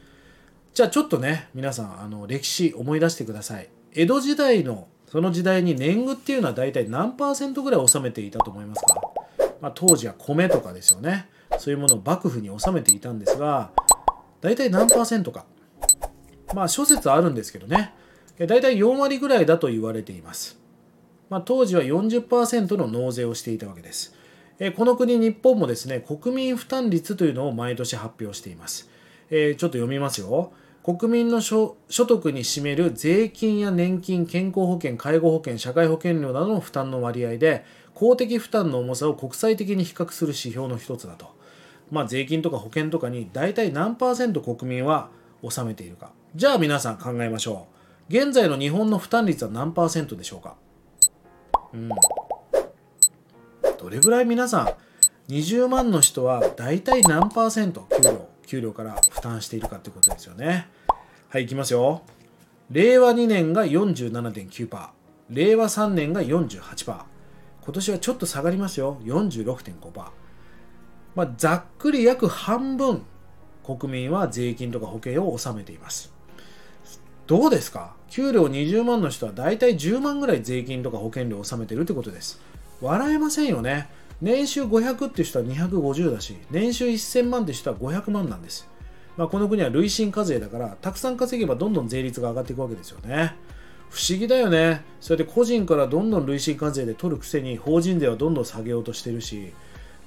じゃあちょっとね、皆さん、あの、歴史思い出してください。江戸時代の、その時代に年貢っていうのは大体何パーセントぐらい納めていたと思いますか、まあ、当時は米とかですよね。そういうものを幕府に納めていたんですが、大体何パーセントか。まあ諸説あるんですけどね。大体4割ぐらいだと言われています。まあ、当時は40%の納税をしていたわけです。この国日本もですね国民負担率というのを毎年発表しています、え、ちょっと読みますよ国民の所得に占める税金や年金健康保険介護保険社会保険料などの負担の割合で公的負担の重さを国際的に比較する指標の一つだと。まあ税金とか保険とかに大体何パーセント国民は納めているかじゃあ皆さん考えましょう。現在の日本の負担率は何パーセントでしょうか？うん。どれぐらい皆さん20万の人は大体何パーセント給料給料から負担しているかってことですよね。はいいきますよ。令和2年が47.9%令和3年が48%今年はちょっと下がりますよ。46.5%まあ、ざっくり約半分国民は税金とか保険を納めています。どうですか？給料20万の人は大体10万ぐらい税金とか保険料を納めてるってことです。笑えませんよね。年収500って人は250だし年収1000万って人は500万なんです。まあ、この国は累進課税だからたくさん稼げばどんどん税率が上がっていくわけですよね。不思議だよね。そうやって個人からどんどん累進課税で取るくせに法人税はどんどん下げようとしてるし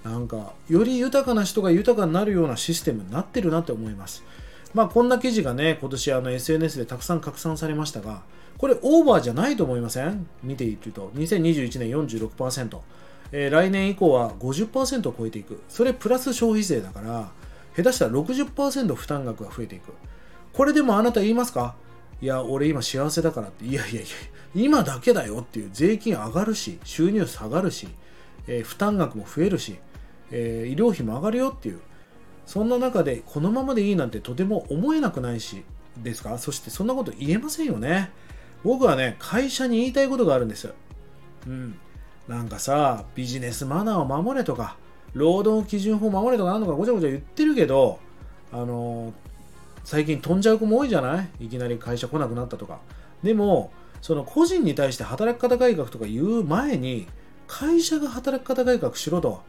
なんかより豊かな人が豊かになるようなシステムになってるなって思います。まあこんな記事がね今年あの SNS でたくさん拡散されましたがこれオーバーじゃないと思いません？見ていると。2021年46%、えー、来年以降は50%を超えていく。それプラス消費税だから下手したら60%負担額が増えていく。これでもあなた言いますか？いや俺今幸せだからって。いやいやいや今だけだよっていう。税金上がるし収入下がるし、えー、負担額も増えるし、えー、医療費も上がるよっていう。そんな中でこのままでいいなんてとても思えなくないしですか？そしてそんなこと言えませんよね。僕はね会社に言いたいことがあるんです。うん。なんかさビジネスマナーを守れとか労働基準法守れとかなんのかごちゃごちゃ言ってるけど、あの最近飛んじゃう子も多いじゃない？いきなり会社来なくなったとか。でも、その個人に対して働き方改革とか言う前に、会社が働き方改革しろと。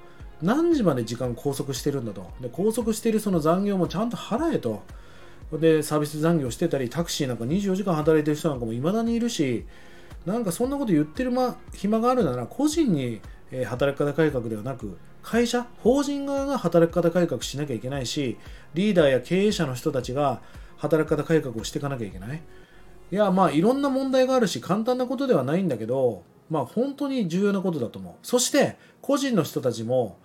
何時まで時間拘束してるんだと。で、拘束しているその残業もちゃんと払えと。で、サービス残業してたり、タクシーなんか24時間働いてる人なんかも未だにいるし、なんかそんなこと言ってる、ま、暇があるなら、個人に働き方改革ではなく、会社、法人側が働き方改革しなきゃいけないし、リーダーや経営者の人たちが働き方改革をしていかなきゃいけない。いや、まあ、いろんな問題があるし、簡単なことではないんだけど、まあ、本当に重要なことだと思う。そして、個人の人たちも、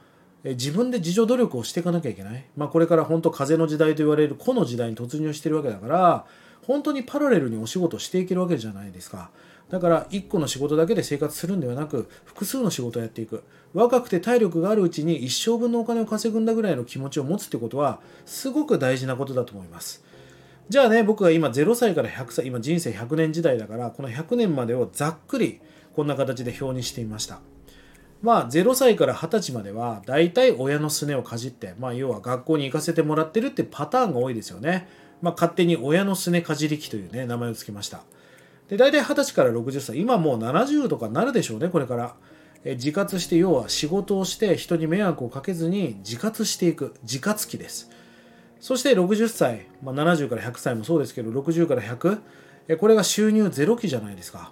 自分で自助努力をしていかなきゃいけない。まあ、これから本当風の時代と言われる個の時代に突入してるわけだから、本当にパラレルにお仕事していけるわけじゃないですか。だから1個の仕事だけで生活するんではなく複数の仕事をやっていく。若くて体力があるうちに一生分のお金を稼ぐんだぐらいの気持ちを持つってことはすごく大事なことだと思います。じゃあね僕が今0歳から100歳今人生100年時代だからこの100年までをざっくりこんな形で表にしてみました。まあ0歳から20歳までは大体親のすねをかじってまあ要は学校に行かせてもらってるってパターンが多いですよね。まあ勝手に親のすねかじり機というね名前を付けました。で大体20歳から60歳今もう70とかなるでしょうねこれから。自活して要は仕事をして人に迷惑をかけずに自活していく自活期です。そして60歳、まあ、70から100歳もそうですけど60から100これが収入ゼロ期じゃないですか。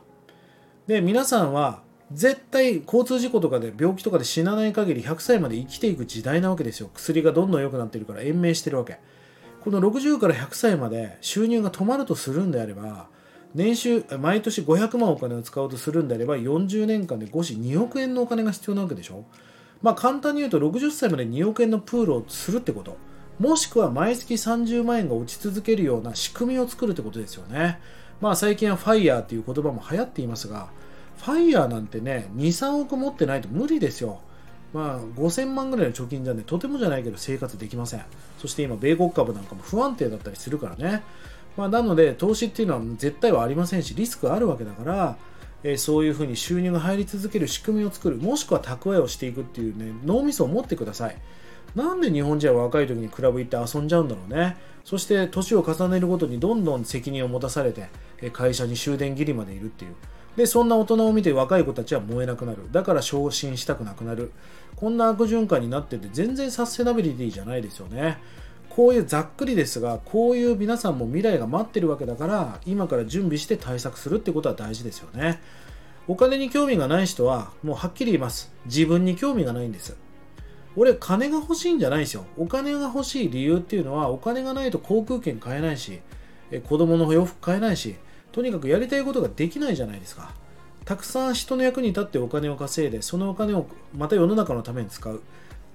で皆さんは絶対交通事故とかで病気とかで死なない限り100歳まで生きていく時代なわけですよ。薬がどんどん良くなってるから延命してるわけ。この60から100歳まで収入が止まるとするんであれば年収毎年500万お金を使おうとするんであれば40年間で5子2億円のお金が必要なわけでしょ。まあ簡単に言うと60歳まで2億円のプールをするってこと。もしくは毎月30万円が落ち続けるような仕組みを作るってことですよね。まあ最近はファイヤーっていう言葉も流行っていますがファイヤーなんてね23億持ってないと無理ですよ。まあ5000万ぐらいの貯金じゃねとてもじゃないけど生活できません。そして今米国株なんかも不安定だったりするからね。まあ、なので投資っていうのは絶対はありませんしリスクあるわけだから、えー、そういうふうに収入が入り続ける仕組みを作るもしくは蓄えをしていくっていうね脳みそを持ってください。なんで日本人は若い時にクラブ行って遊んじゃうんだろうね。そして年を重ねるごとにどんどん責任を持たされて会社に終電切りまでいるっていう。でそんな大人を見て若い子たちは燃えなくなる。だから昇進したくなくなる。こんな悪循環になってて全然サステナビリティじゃないですよね。こういうざっくりですがこういう皆さんも未来が待ってるわけだから今から準備して対策するってことは大事ですよね。お金に興味がない人はもうはっきり言います。自分に興味がないんです。俺金が欲しいんじゃないですよ。お金が欲しい理由っていうのはお金がないと航空券買えないし子供の洋服買えないしとにかくやりたいことができないじゃないですか。たくさん人の役に立ってお金を稼いでそのお金をまた世の中のために使う。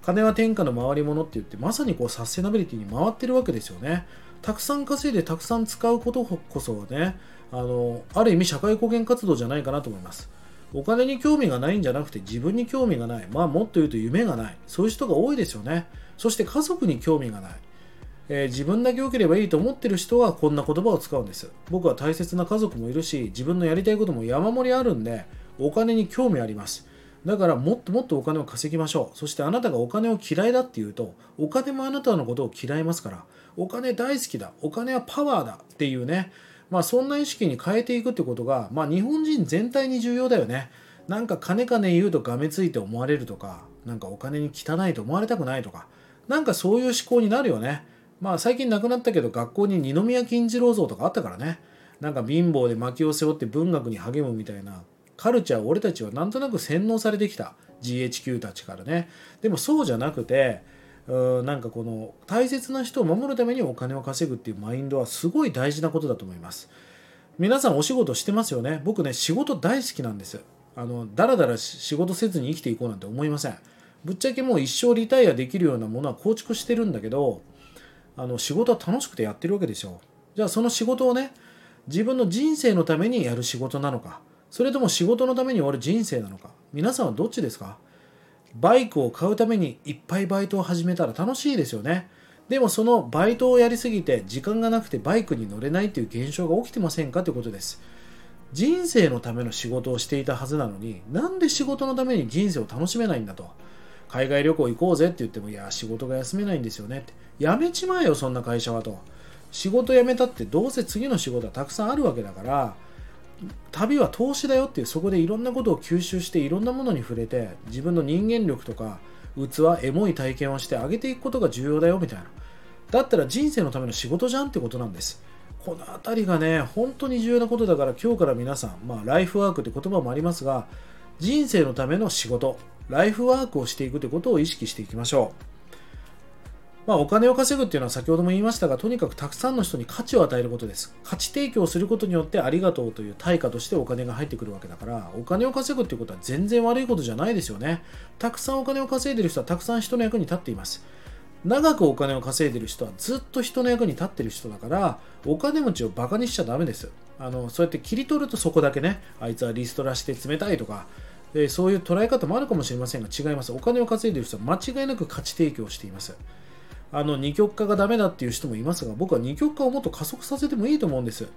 金は天下の回り物って言ってまさにこうサステナビリティに回ってるわけですよね。たくさん稼いでたくさん使うことこそはねあのある意味社会貢献活動じゃないかなと思います。お金に興味がないんじゃなくて自分に興味がない。まあもっと言うと夢がない。そういう人が多いですよね。そして家族に興味がない。えー、自分だけ良ければいいと思ってる人はこんな言葉を使うんです。僕は大切な家族もいるし自分のやりたいことも山盛りあるんでお金に興味あります。だからもっともっとお金を稼ぎましょう。そしてあなたがお金を嫌いだっていうとお金もあなたのことを嫌いますからお金大好きだお金はパワーだっていうねまあそんな意識に変えていくってことがまあ日本人全体に重要だよね。なんか金金言うとがめついて思われるとかなんかお金に汚いと思われたくないとかなんかそういう思考になるよね。まあ最近亡くなったけど学校に二宮金次郎像とかあったからね。なんか貧乏で薪を背負って文学に励むみたいなカルチャー俺たちはなんとなく洗脳されてきた。GHQ たちからね。でもそうじゃなくてうんなんかこの大切な人を守るためにお金を稼ぐっていうマインドはすごい大事なことだと思います。皆さんお仕事してますよね。僕ね仕事大好きなんです。あのだらだら仕事せずに生きていこうなんて思いません。ぶっちゃけもう一生リタイアできるようなものは構築してるんだけどあの仕事は楽しくてやってるわけですよ。じゃあその仕事をね自分の人生のためにやる仕事なのか。それとも仕事のために終わる人生なのか？皆さんはどっちですか？バイクを買うためにいっぱいバイトを始めたら楽しいですよね。でもそのバイトをやりすぎて時間がなくてバイクに乗れないっていう現象が起きてませんか？ということです。人生のための仕事をしていたはずなのになんで仕事のために人生を楽しめないんだと？海外旅行行こうぜって言ってもいや仕事が休めないんですよねって。やめちまえよそんな会社はと。仕事辞めたってどうせ次の仕事はたくさんあるわけだから旅は投資だよっていうそこでいろんなことを吸収していろんなものに触れて自分の人間力とか器エモい体験をして上げていくことが重要だよみたいな。だったら人生のための仕事じゃんってことなんです。この辺りがね本当に重要なことだから今日から皆さんまあライフワークって言葉もありますが人生のための仕事ライフワークをしていくってことを意識していきましょう。まあ、お金を稼ぐっていうのは先ほども言いましたが、とにかくたくさんの人に価値を与えることです。価値提供することによってありがとうという対価としてお金が入ってくるわけだから、お金を稼ぐっていうことは全然悪いことじゃないですよね。たくさんお金を稼いでる人はたくさん人の役に立っています。長くお金を稼いでる人はずっと人の役に立ってる人だからお金持ちをバカにしちゃダメですあのそうやって切り取るとそこだけねあいつはリストラして冷たいとかえそういう捉え方もあるかもしれませんが違いますお金を稼いでる人は間違いなく価値提供していますあの二極化がダメだっていう人もいますが僕は二極化をもっと加速させてもいいと思うんです。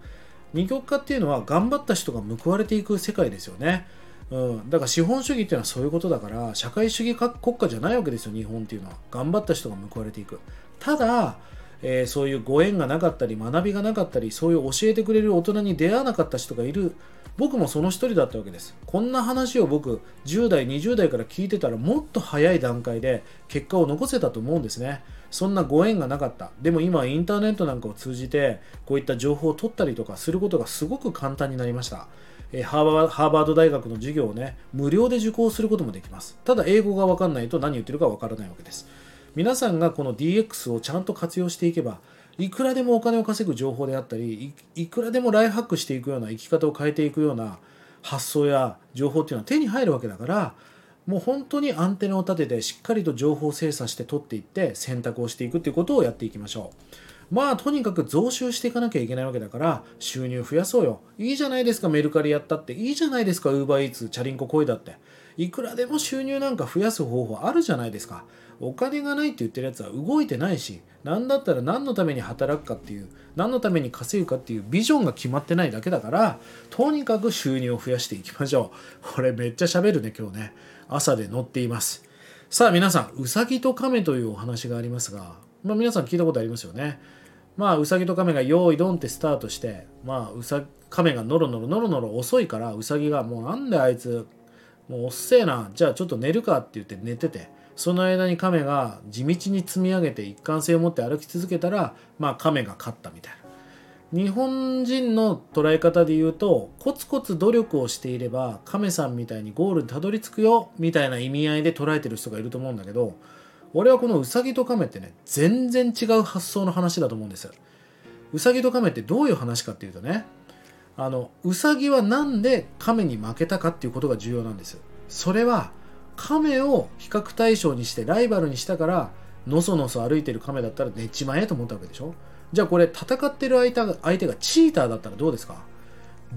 二極化っていうのは頑張った人が報われていく世界ですよね。うん、だから資本主義っていうのはそういうことだから社会主義国家じゃないわけですよ日本っていうのは。頑張った人が報われていく。ただ、えー、そういうご縁がなかったり学びがなかったりそういう教えてくれる大人に出会わなかった人がいる。僕もその一人だったわけです。こんな話を僕10代20代から聞いてたらもっと早い段階で結果を残せたと思うんですね。そんなご縁がなかった。でも今インターネットなんかを通じてこういった情報を取ったりとかすることがすごく簡単になりました。えハーバード大学の授業をね無料で受講することもできます。ただ英語が分かんないと何言ってるか分からないわけです。皆さんがこの DX をちゃんと活用していけばいくらでもお金を稼ぐ情報であったりいくらでもライフハックしていくような生き方を変えていくような発想や情報っていうのは手に入るわけだからもう本当にアンテナを立ててしっかりと情報を精査して取っていって選択をしていくっていうことをやっていきましょう。まあとにかく増収していかなきゃいけないわけだから収入増やそうよ。いいじゃないですかメルカリやったって。いいじゃないですかウーバーイーツチャリンコ声だって。いくらでも収入なんか増やす方法あるじゃないですか。お金がないって言ってるやつは動いてないし何だったら何のために働くかっていう何のために稼ぐかっていうビジョンが決まってないだけだからとにかく収入を増やしていきましょう。これめっちゃ喋るね今日ね。朝で載っています。さあ皆さんうさぎと亀というお話がありますが、まあ、皆さん聞いたことありますよね。まあうさぎと亀が用意ドンってスタートしてまあうさ亀がノロノロノロノロ遅いからうさぎがもうなんであいつもうおっせえなじゃあちょっと寝るかって言って寝ててその間に亀が地道に積み上げて一貫性を持って歩き続けたらまあ亀が勝ったみたいな。日本人の捉え方で言うとコツコツ努力をしていれば亀さんみたいにゴールにたどり着くよみたいな意味合いで捉えてる人がいると思うんだけど俺はこのウサギと亀ってね全然違う発想の話だと思うんですウサギと亀ってどういう話かっていうとねあのウサギは何で亀に負けたかっていうことが重要なんですそれは亀を比較対象にしてライバルにしたからのそのそ歩いてる亀だったら寝ちまえと思ったわけでしょ？じゃあこれ戦ってる相手が相手がチーターだったらどうですか？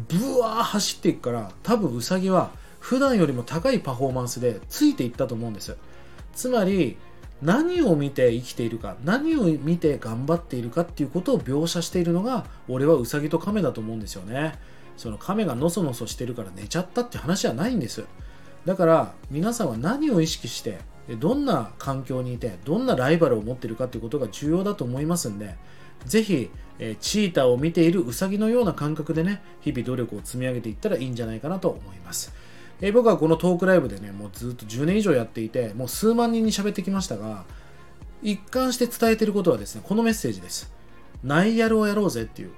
ブワー走っていくから多分ウサギは普段よりも高いパフォーマンスでついていったと思うんですつまり何を見て生きているか何を見て頑張っているかっていうことを描写しているのが俺はウサギと亀だと思うんですよね。その亀がのそのそしてるから寝ちゃったって話じゃないんですだから皆さんは何を意識してどんな環境にいてどんなライバルを持っているかということが重要だと思いますんでぜひ、チーターを見ているウサギのような感覚でね日々努力を積み上げていったらいいんじゃないかなと思います。え、僕はこのトークライブでねもうずっと10年以上やっていてもう数万人に喋ってきましたが一貫して伝えていることはですねこのメッセージです。ナイヤルをやろうぜっていう。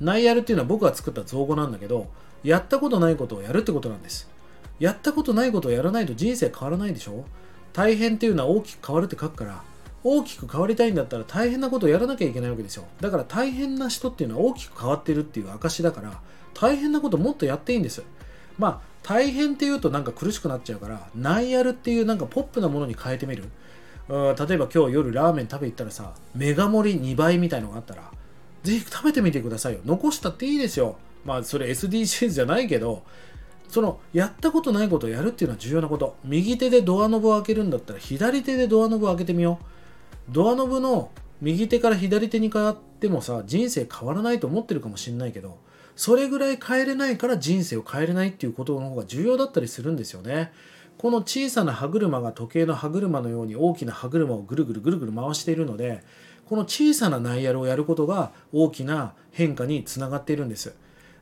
ナイヤルっていうのは僕が作った造語なんだけどやったことないことをやるってことなんです。やったことないことをやらないと人生変わらないでしょ？大変っていうのは大きく変わるって書くから大きく変わりたいんだったら大変なことをやらなきゃいけないわけですよだから大変な人っていうのは大きく変わってるっていう証だから大変なこともっとやっていいんですまあ大変っていうとなんか苦しくなっちゃうからナイアルっていうなんかポップなものに変えてみる。例えば今日夜ラーメン食べ行ったらさメガ盛り2倍みたいのがあったらぜひ食べてみてくださいよ。残したっていいですよ。まあそれ SDGs じゃないけどそのやったことないことをやるっていうのは重要なこと。右手でドアノブを開けるんだったら左手でドアノブを開けてみよう。ドアノブの右手から左手に変わってもさ人生変わらないと思ってるかもしれないけどそれぐらい変えれないから人生を変えれないっていうことの方が重要だったりするんですよね。この小さな歯車が時計の歯車のように大きな歯車をぐるぐるぐるぐる回しているのでこの小さなナイヤルをやることが大きな変化につながっているんです。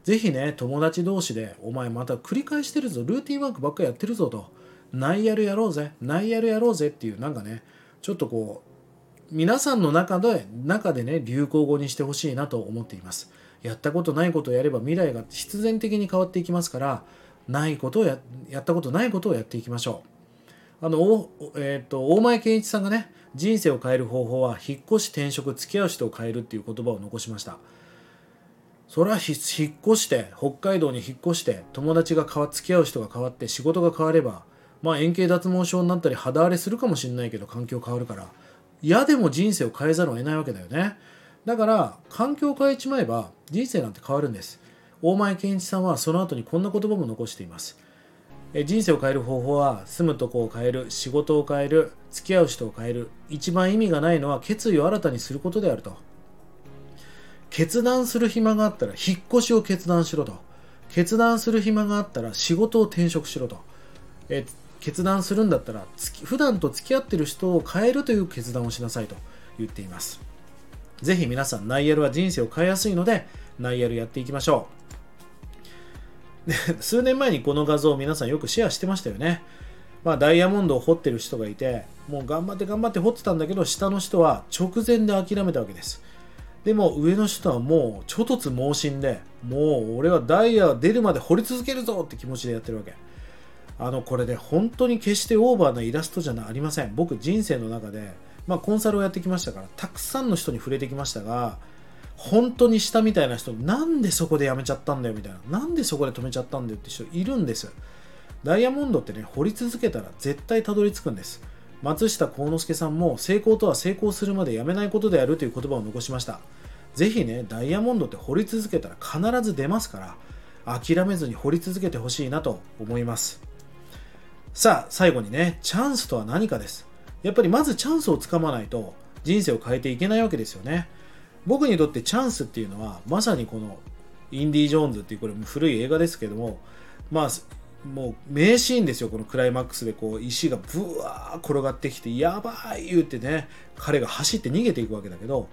ぜひね、友達同士で、お前また繰り返してるぞ、ルーティンワークばっかやってるぞと、ナイヤルやろうぜ、ナイヤルやろうぜっていう、なんかね、ちょっとこう、皆さんの中で、中でね、流行語にしてほしいなと思っています。やったことないことをやれば未来が必然的に変わっていきますから、ないことをや、やったことないことをやっていきましょう。あの、えっ、ー、と、大前健一さんがね、人生を変える方法は、引っ越し、転職、付き合う人を変えるっていう言葉を残しました。それは引っ越して北海道に引っ越して友達が変わ付き合う人が変わって仕事が変わればまあ円形脱毛症になったり肌荒れするかもしれないけど環境変わるから。嫌でも人生を変えざるを得ないわけだよね。だから環境を変えちまえば人生なんて変わるんです。大前健一さんはその後にこんな言葉も残しています。人生を変える方法は住むとこを変える仕事を変える付き合う人を変える一番意味がないのは決意を新たにすることであると。決断する暇があったら引っ越しを決断しろと。決断する暇があったら仕事を転職しろと。え決断するんだったら普段と付き合ってる人を変えるという決断をしなさいと言っています。ぜひ皆さん、ナイエルは人生を変えやすいので、ナイエルやっていきましょう。で数年前にこの画像を皆さんよくシェアしてましたよね。まあ、ダイヤモンドを掘ってる人がいて、もう頑張って頑張って掘ってたんだけど、下の人は直前で諦めたわけです。でも上の人はもう諸突猛進でもう俺はダイヤ出るまで掘り続けるぞって気持ちでやってるわけ。あのこれで本当に決してオーバーなイラストじゃありません。僕人生の中で、まあ、コンサルをやってきましたからたくさんの人に触れてきましたが本当に下みたいな人なんでそこでやめちゃったんだよみたいななんでそこで止めちゃったんだよって人いるんですダイヤモンドってね掘り続けたら絶対たどり着くんです。松下幸之助さんも成功とは成功するまでやめないことであるという言葉を残しました。ぜひね、ダイヤモンドって掘り続けたら必ず出ますから、諦めずに掘り続けてほしいなと思います。さあ、最後にね、チャンスとは何かです。やっぱりまずチャンスをつかまないと人生を変えていけないわけですよね。僕にとってチャンスっていうのは、まさにこのインディ・ジョーンズっていうこれも古い映画ですけども、まあ、もう名シーンですよ、このクライマックスでこう石がブワー転がってきて、やばい言ってね、彼が走って逃げていくわけだけど、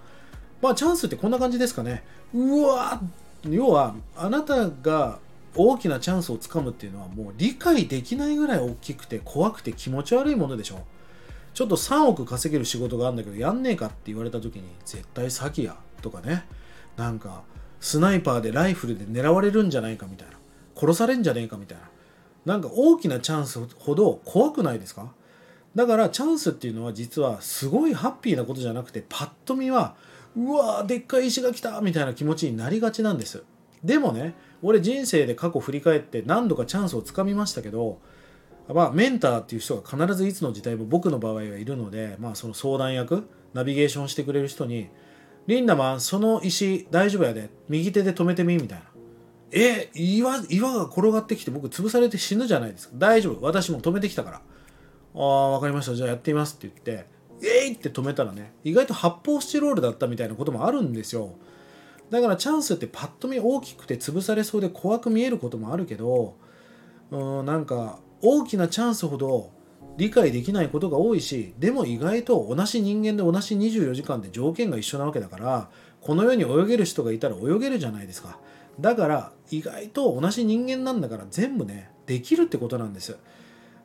まあチャンスってこんな感じですかね。うわー要は、あなたが大きなチャンスをつかむっていうのはもう理解できないぐらい大きくて怖くて気持ち悪いものでしょ。ちょっと3億稼げる仕事があるんだけど、やんねえかって言われた時に、絶対詐欺やとかね、なんか、スナイパーでライフルで狙われるんじゃないかみたいな。殺されんじゃねえかみたいな。なんか大きなチャンスほど怖くないですか？だからチャンスっていうのは実はすごいハッピーなことじゃなくてパッと見はうわーでっかい石が来たみたいな気持ちになりがちなんです。でもね俺人生で過去振り返って何度かチャンスをつかみましたけどまあメンターっていう人が必ずいつの時代も僕の場合はいるのでまあその相談役ナビゲーションしてくれる人に「リンダマンその石大丈夫やで右手で止めてみ」みたいな。え岩岩が転がってきて僕潰されて死ぬじゃないですか。大丈夫。私も止めてきたから。ああ分かりました。じゃあやってみますって言って。えい！って止めたらね意外と発泡スチロールだったみたいなこともあるんですよ。だからチャンスってパッと見大きくて潰されそうで怖く見えることもあるけどうんなんか大きなチャンスほど理解できないことが多いしでも意外と同じ人間で同じ24時間で条件が一緒なわけだからこの世に泳げる人がいたら泳げるじゃないですか。だから意外と同じ人間なんだから全部ねできるってことなんです。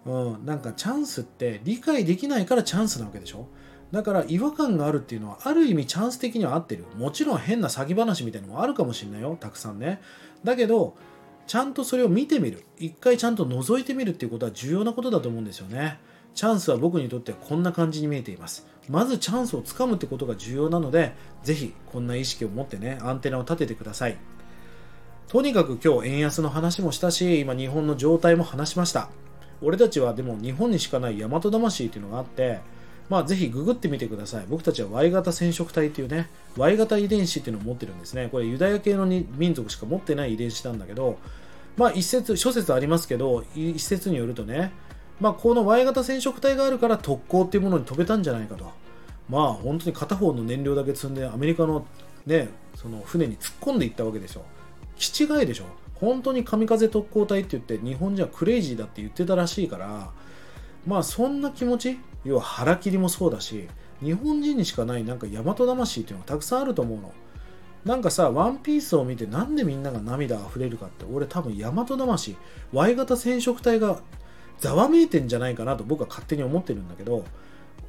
うん、なんかチャンスって理解できないからチャンスなわけでしょ。だから違和感があるっていうのはある意味チャンス的には合ってる。もちろん変な詐欺話みたいなのもあるかもしれないよ。たくさんね。だけどちゃんとそれを見てみる。一回ちゃんと覗いてみるっていうことは重要なことだと思うんですよね。チャンスは僕にとってこんな感じに見えています。まずチャンスをつかむってことが重要なのでぜひこんな意識を持ってねアンテナを立ててください。とにかく今日円安の話もしたし今日本の状態も話しました。俺たちはでも日本にしかない大和魂っていうのがあってまあぜひググってみてください。僕たちは Y 型染色体っていうね Y 型遺伝子っていうのを持ってるんですね。これユダヤ系の民族しか持ってない遺伝子なんだけどまあ一説諸説ありますけど一説によるとねまあこの Y 型染色体があるから特攻っていうものに飛べたんじゃないかと。まあ本当に片方の燃料だけ積んでアメリカのねその船に突っ込んでいったわけでしょ。気違いでしょ？本当に神風特攻隊って言って日本人はクレイジーだって言ってたらしいからまあそんな気持ち？要は腹切りもそうだし日本人にしかないなんか大和魂っていうのがたくさんあると思うの。なんかさワンピースを見てなんでみんなが涙あふれるかって俺多分大和魂 Y 型染色体がざわめいてんじゃないかなと僕は勝手に思ってるんだけど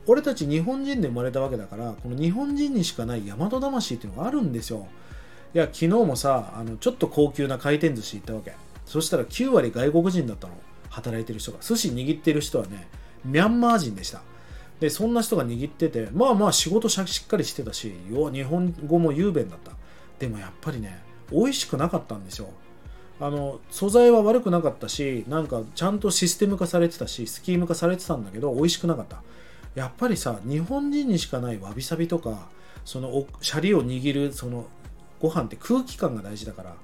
俺たち日本人で生まれたわけだからこの日本人にしかない大和魂っていうのがあるんですよ。いや昨日もさあのちょっと高級な回転寿司行ったわけ。そしたら9割外国人だったの。働いてる人が。寿司握ってる人はねミャンマー人でした。でそんな人が握っててまあまあ仕事しっかりしてたし要日本語も雄弁だった。でもやっぱりね美味しくなかったんですよあの素材は悪くなかったしなんかちゃんとシステム化されてたしスキーム化されてたんだけど美味しくなかった。やっぱりさ日本人にしかないわびさびとかそのシャリを握るそのご飯って空気感が大事だから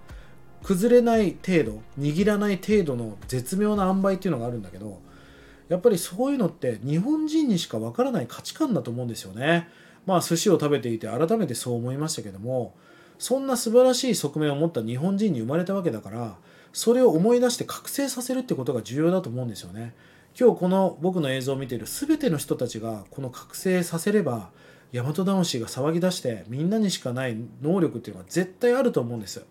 崩れない程度握らない程度の絶妙な塩梅っていうのがあるんだけどやっぱりそういうのって日本人にしかわからない価値観だと思うんですよね。まあ寿司を食べていて改めてそう思いましたけどもそんな素晴らしい側面を持った日本人に生まれたわけだからそれを思い出して覚醒させるってことが重要だと思うんですよね。今日この僕の映像を見ている全ての人たちがこの覚醒させれば大和魂が騒ぎ出してみんなにしかない能力っていうのは絶対あると思うんです。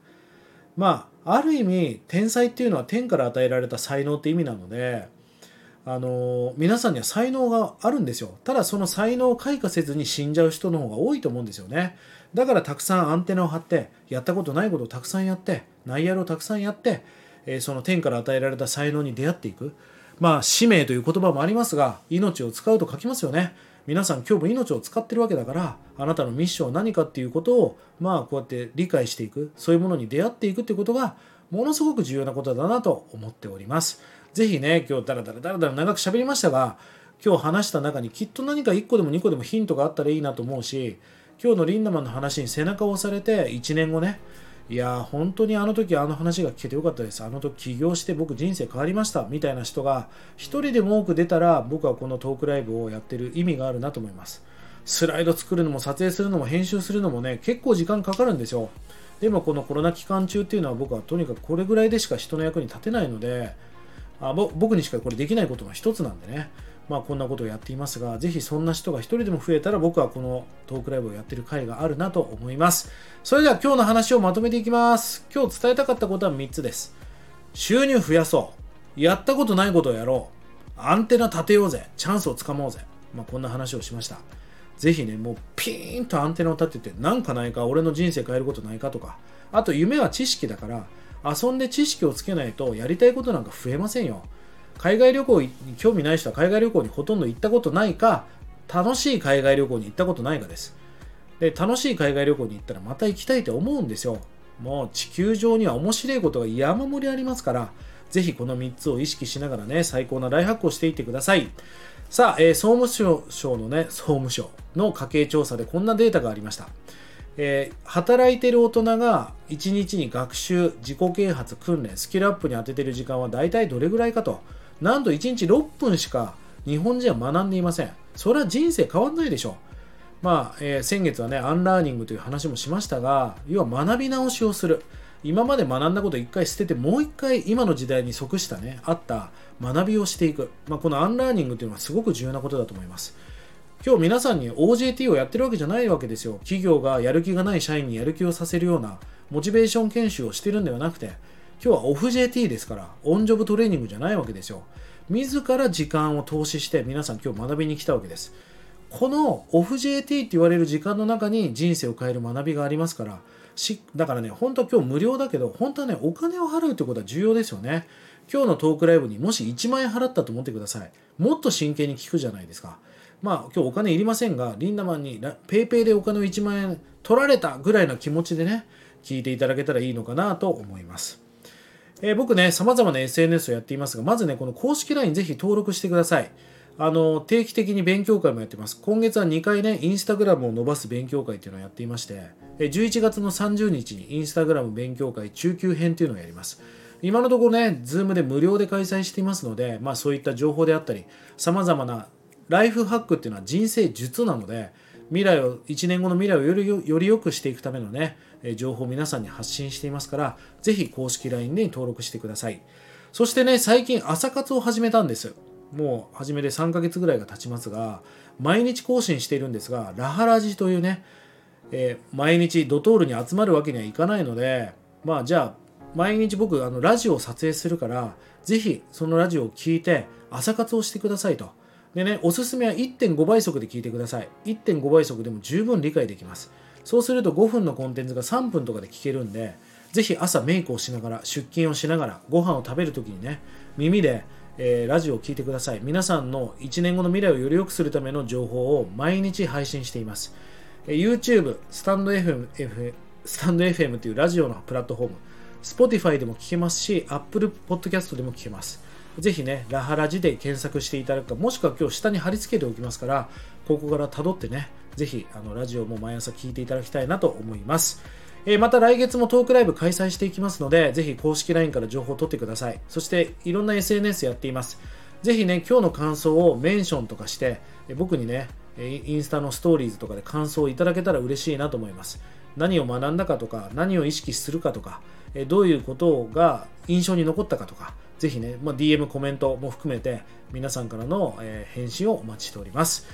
まあある意味天才っていうのは天から与えられた才能って意味なのであの皆さんには才能があるんですよ。ただその才能を開花せずに死んじゃう人の方が多いと思うんですよね。だからたくさんアンテナを張ってやったことないことをたくさんやって内野をたくさんやって、えー、その天から与えられた才能に出会っていく。まあ使命という言葉もありますが命を使うと書きますよね。皆さん今日も命を使ってるわけだからあなたのミッションは何かっていうことをまあこうやって理解していくそういうものに出会っていくってことがものすごく重要なことだなと思っております。ぜひね今日ダラダラダラダラ長く喋りましたが今日話した中にきっと何か1個でも2個でもヒントがあったらいいなと思うし今日のリンダマンの話に背中を押されて1年後ねいや本当にあの時あの話が聞けてよかったです。あの時起業して僕人生変わりました。みたいな人が1人でも多く出たら僕はこのトークライブをやってる意味があるなと思います。スライド作るのも撮影するのも編集するのもね結構時間かかるんですよ。でもこのコロナ期間中っていうのは僕はとにかくこれぐらいでしか人の役に立てないのであ僕にしかこれできないことの一つなんでね。まあ、こんなことをやっていますが、ぜひそんな人が一人でも増えたら僕はこのトークライブをやってる回があるなと思います。それでは今日の話をまとめていきます。今日伝えたかったことは3つです。収入増やそう。やったことないことをやろう。アンテナ立てようぜ。チャンスをつかもうぜ。まあ、こんな話をしました。ぜひね、もうピーンとアンテナを立てて、なんかないか、俺の人生変えることないかとか、あと夢は知識だから、遊んで知識をつけないとやりたいことなんか増えませんよ。海外旅行に興味ない人は海外旅行にほとんど行ったことないか、楽しい海外旅行に行ったことないかです。で、楽しい海外旅行に行ったらまた行きたいと思うんですよ。もう地球上には面白いことが山盛りありますから、ぜひこの3つを意識しながらね、最高なライハックをしていってください。さあ、えー、総務省のね、総務省の家計調査でこんなデータがありました。えー、働いてる大人が1日に学習、自己啓発、訓練、スキルアップに当ててる時間は大体どれぐらいかと。なんと1日6分しか日本人は学んでいません。それは人生変わんないでしょう。まあ、えー、先月はね、アンラーニングという話もしましたが、要は学び直しをする。今まで学んだことを一回捨てて、もう一回今の時代に即したね、あった学びをしていく。まあ、このアンラーニングというのはすごく重要なことだと思います。今日皆さんに OJT をやってるわけじゃないわけですよ。企業がやる気がない社員にやる気をさせるようなモチベーション研修をしてるんではなくて、今日はオフ JT ですからオンジョブトレーニングじゃないわけですよ。自ら時間を投資して皆さん今日学びに来たわけです。このオフ JT って言われる時間の中に人生を変える学びがありますからしだからね本当は今日無料だけど本当はねお金を払うってことは重要ですよね。今日のトークライブにもし1万円払ったと思ってください。もっと真剣に聞くじゃないですか。まあ今日お金いりませんがリンダマンに PayPay でお金を1万円取られたぐらいの気持ちでね聞いていただけたらいいのかなと思います。えー、僕ね、様々な SNS をやっていますが、まずね、この公式 LINE ぜひ登録してください。あの、定期的に勉強会もやってます。今月は2回ね、インスタグラムを伸ばす勉強会っていうのをやっていまして、11月の30日にインスタグラム勉強会中級編っていうのをやります。今のところね、ズームで無料で開催していますので、まあそういった情報であったり、様々なライフハックっていうのは人生術なので、未来を、1年後の未来をよりより良くしていくためのね、情報を皆さんに発信していますから、ぜひ公式 LINE に登録してください。そしてね、最近朝活を始めたんです。もう始めて3ヶ月ぐらいが経ちますが、毎日更新しているんですが、ラハラジというね、えー、毎日ドトールに集まるわけにはいかないので、まあじゃあ、毎日僕、あのラジオを撮影するから、ぜひそのラジオを聞いて朝活をしてくださいと。でね、おすすめは1.5倍速で聞いてください。1.5倍速でも十分理解できます。そうすると5分のコンテンツが3分とかで聞けるんで、ぜひ朝メイクをしながら、出勤をしながら、ご飯を食べるときにね、耳で、えー、ラジオを聞いてください。皆さんの1年後の未来をより良くするための情報を毎日配信しています。えー、YouTube、スタンド FM、F、スタンド FM というラジオのプラットフォーム、Spotify でも聞けますし、Apple Podcast でも聞けます。ぜひね、ラハラジで検索していただくか、もしくは今日下に貼り付けておきますから、ここから辿ってね、ぜひあのラジオも毎朝聞いていただきたいなと思います。えー、また来月もトークライブ開催していきますので、ぜひ公式 LINE から情報を取ってください。そしていろんな SNS やっています。ぜひね、今日の感想をメンションとかして、僕にね、インスタのストーリーズとかで感想をいただけたら嬉しいなと思います。何を学んだかとか、何を意識するかとか、どういうことが印象に残ったかとか、ぜひね、まあ、DM、コメントも含めて皆さんからの、えー、返信をお待ちしております。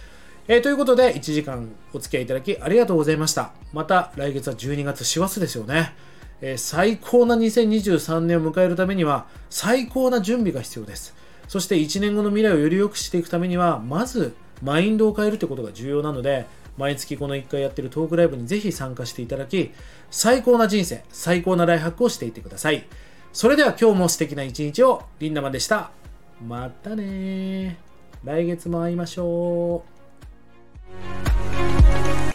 えー、ということで、1時間お付き合いいただきありがとうございました。また来月は12月師走ですよね。えー、最高な2023年を迎えるためには最高な準備が必要です。そして1年後の未来をより良くしていくためには、まずマインドを変えるということが重要なので、毎月この1回やってるトークライブにぜひ参加していただき、最高な人生、最高なライハックをしていってください。それでは今日も素敵な一日をリンダマンでした。またね来月も会いましょう。Thank you.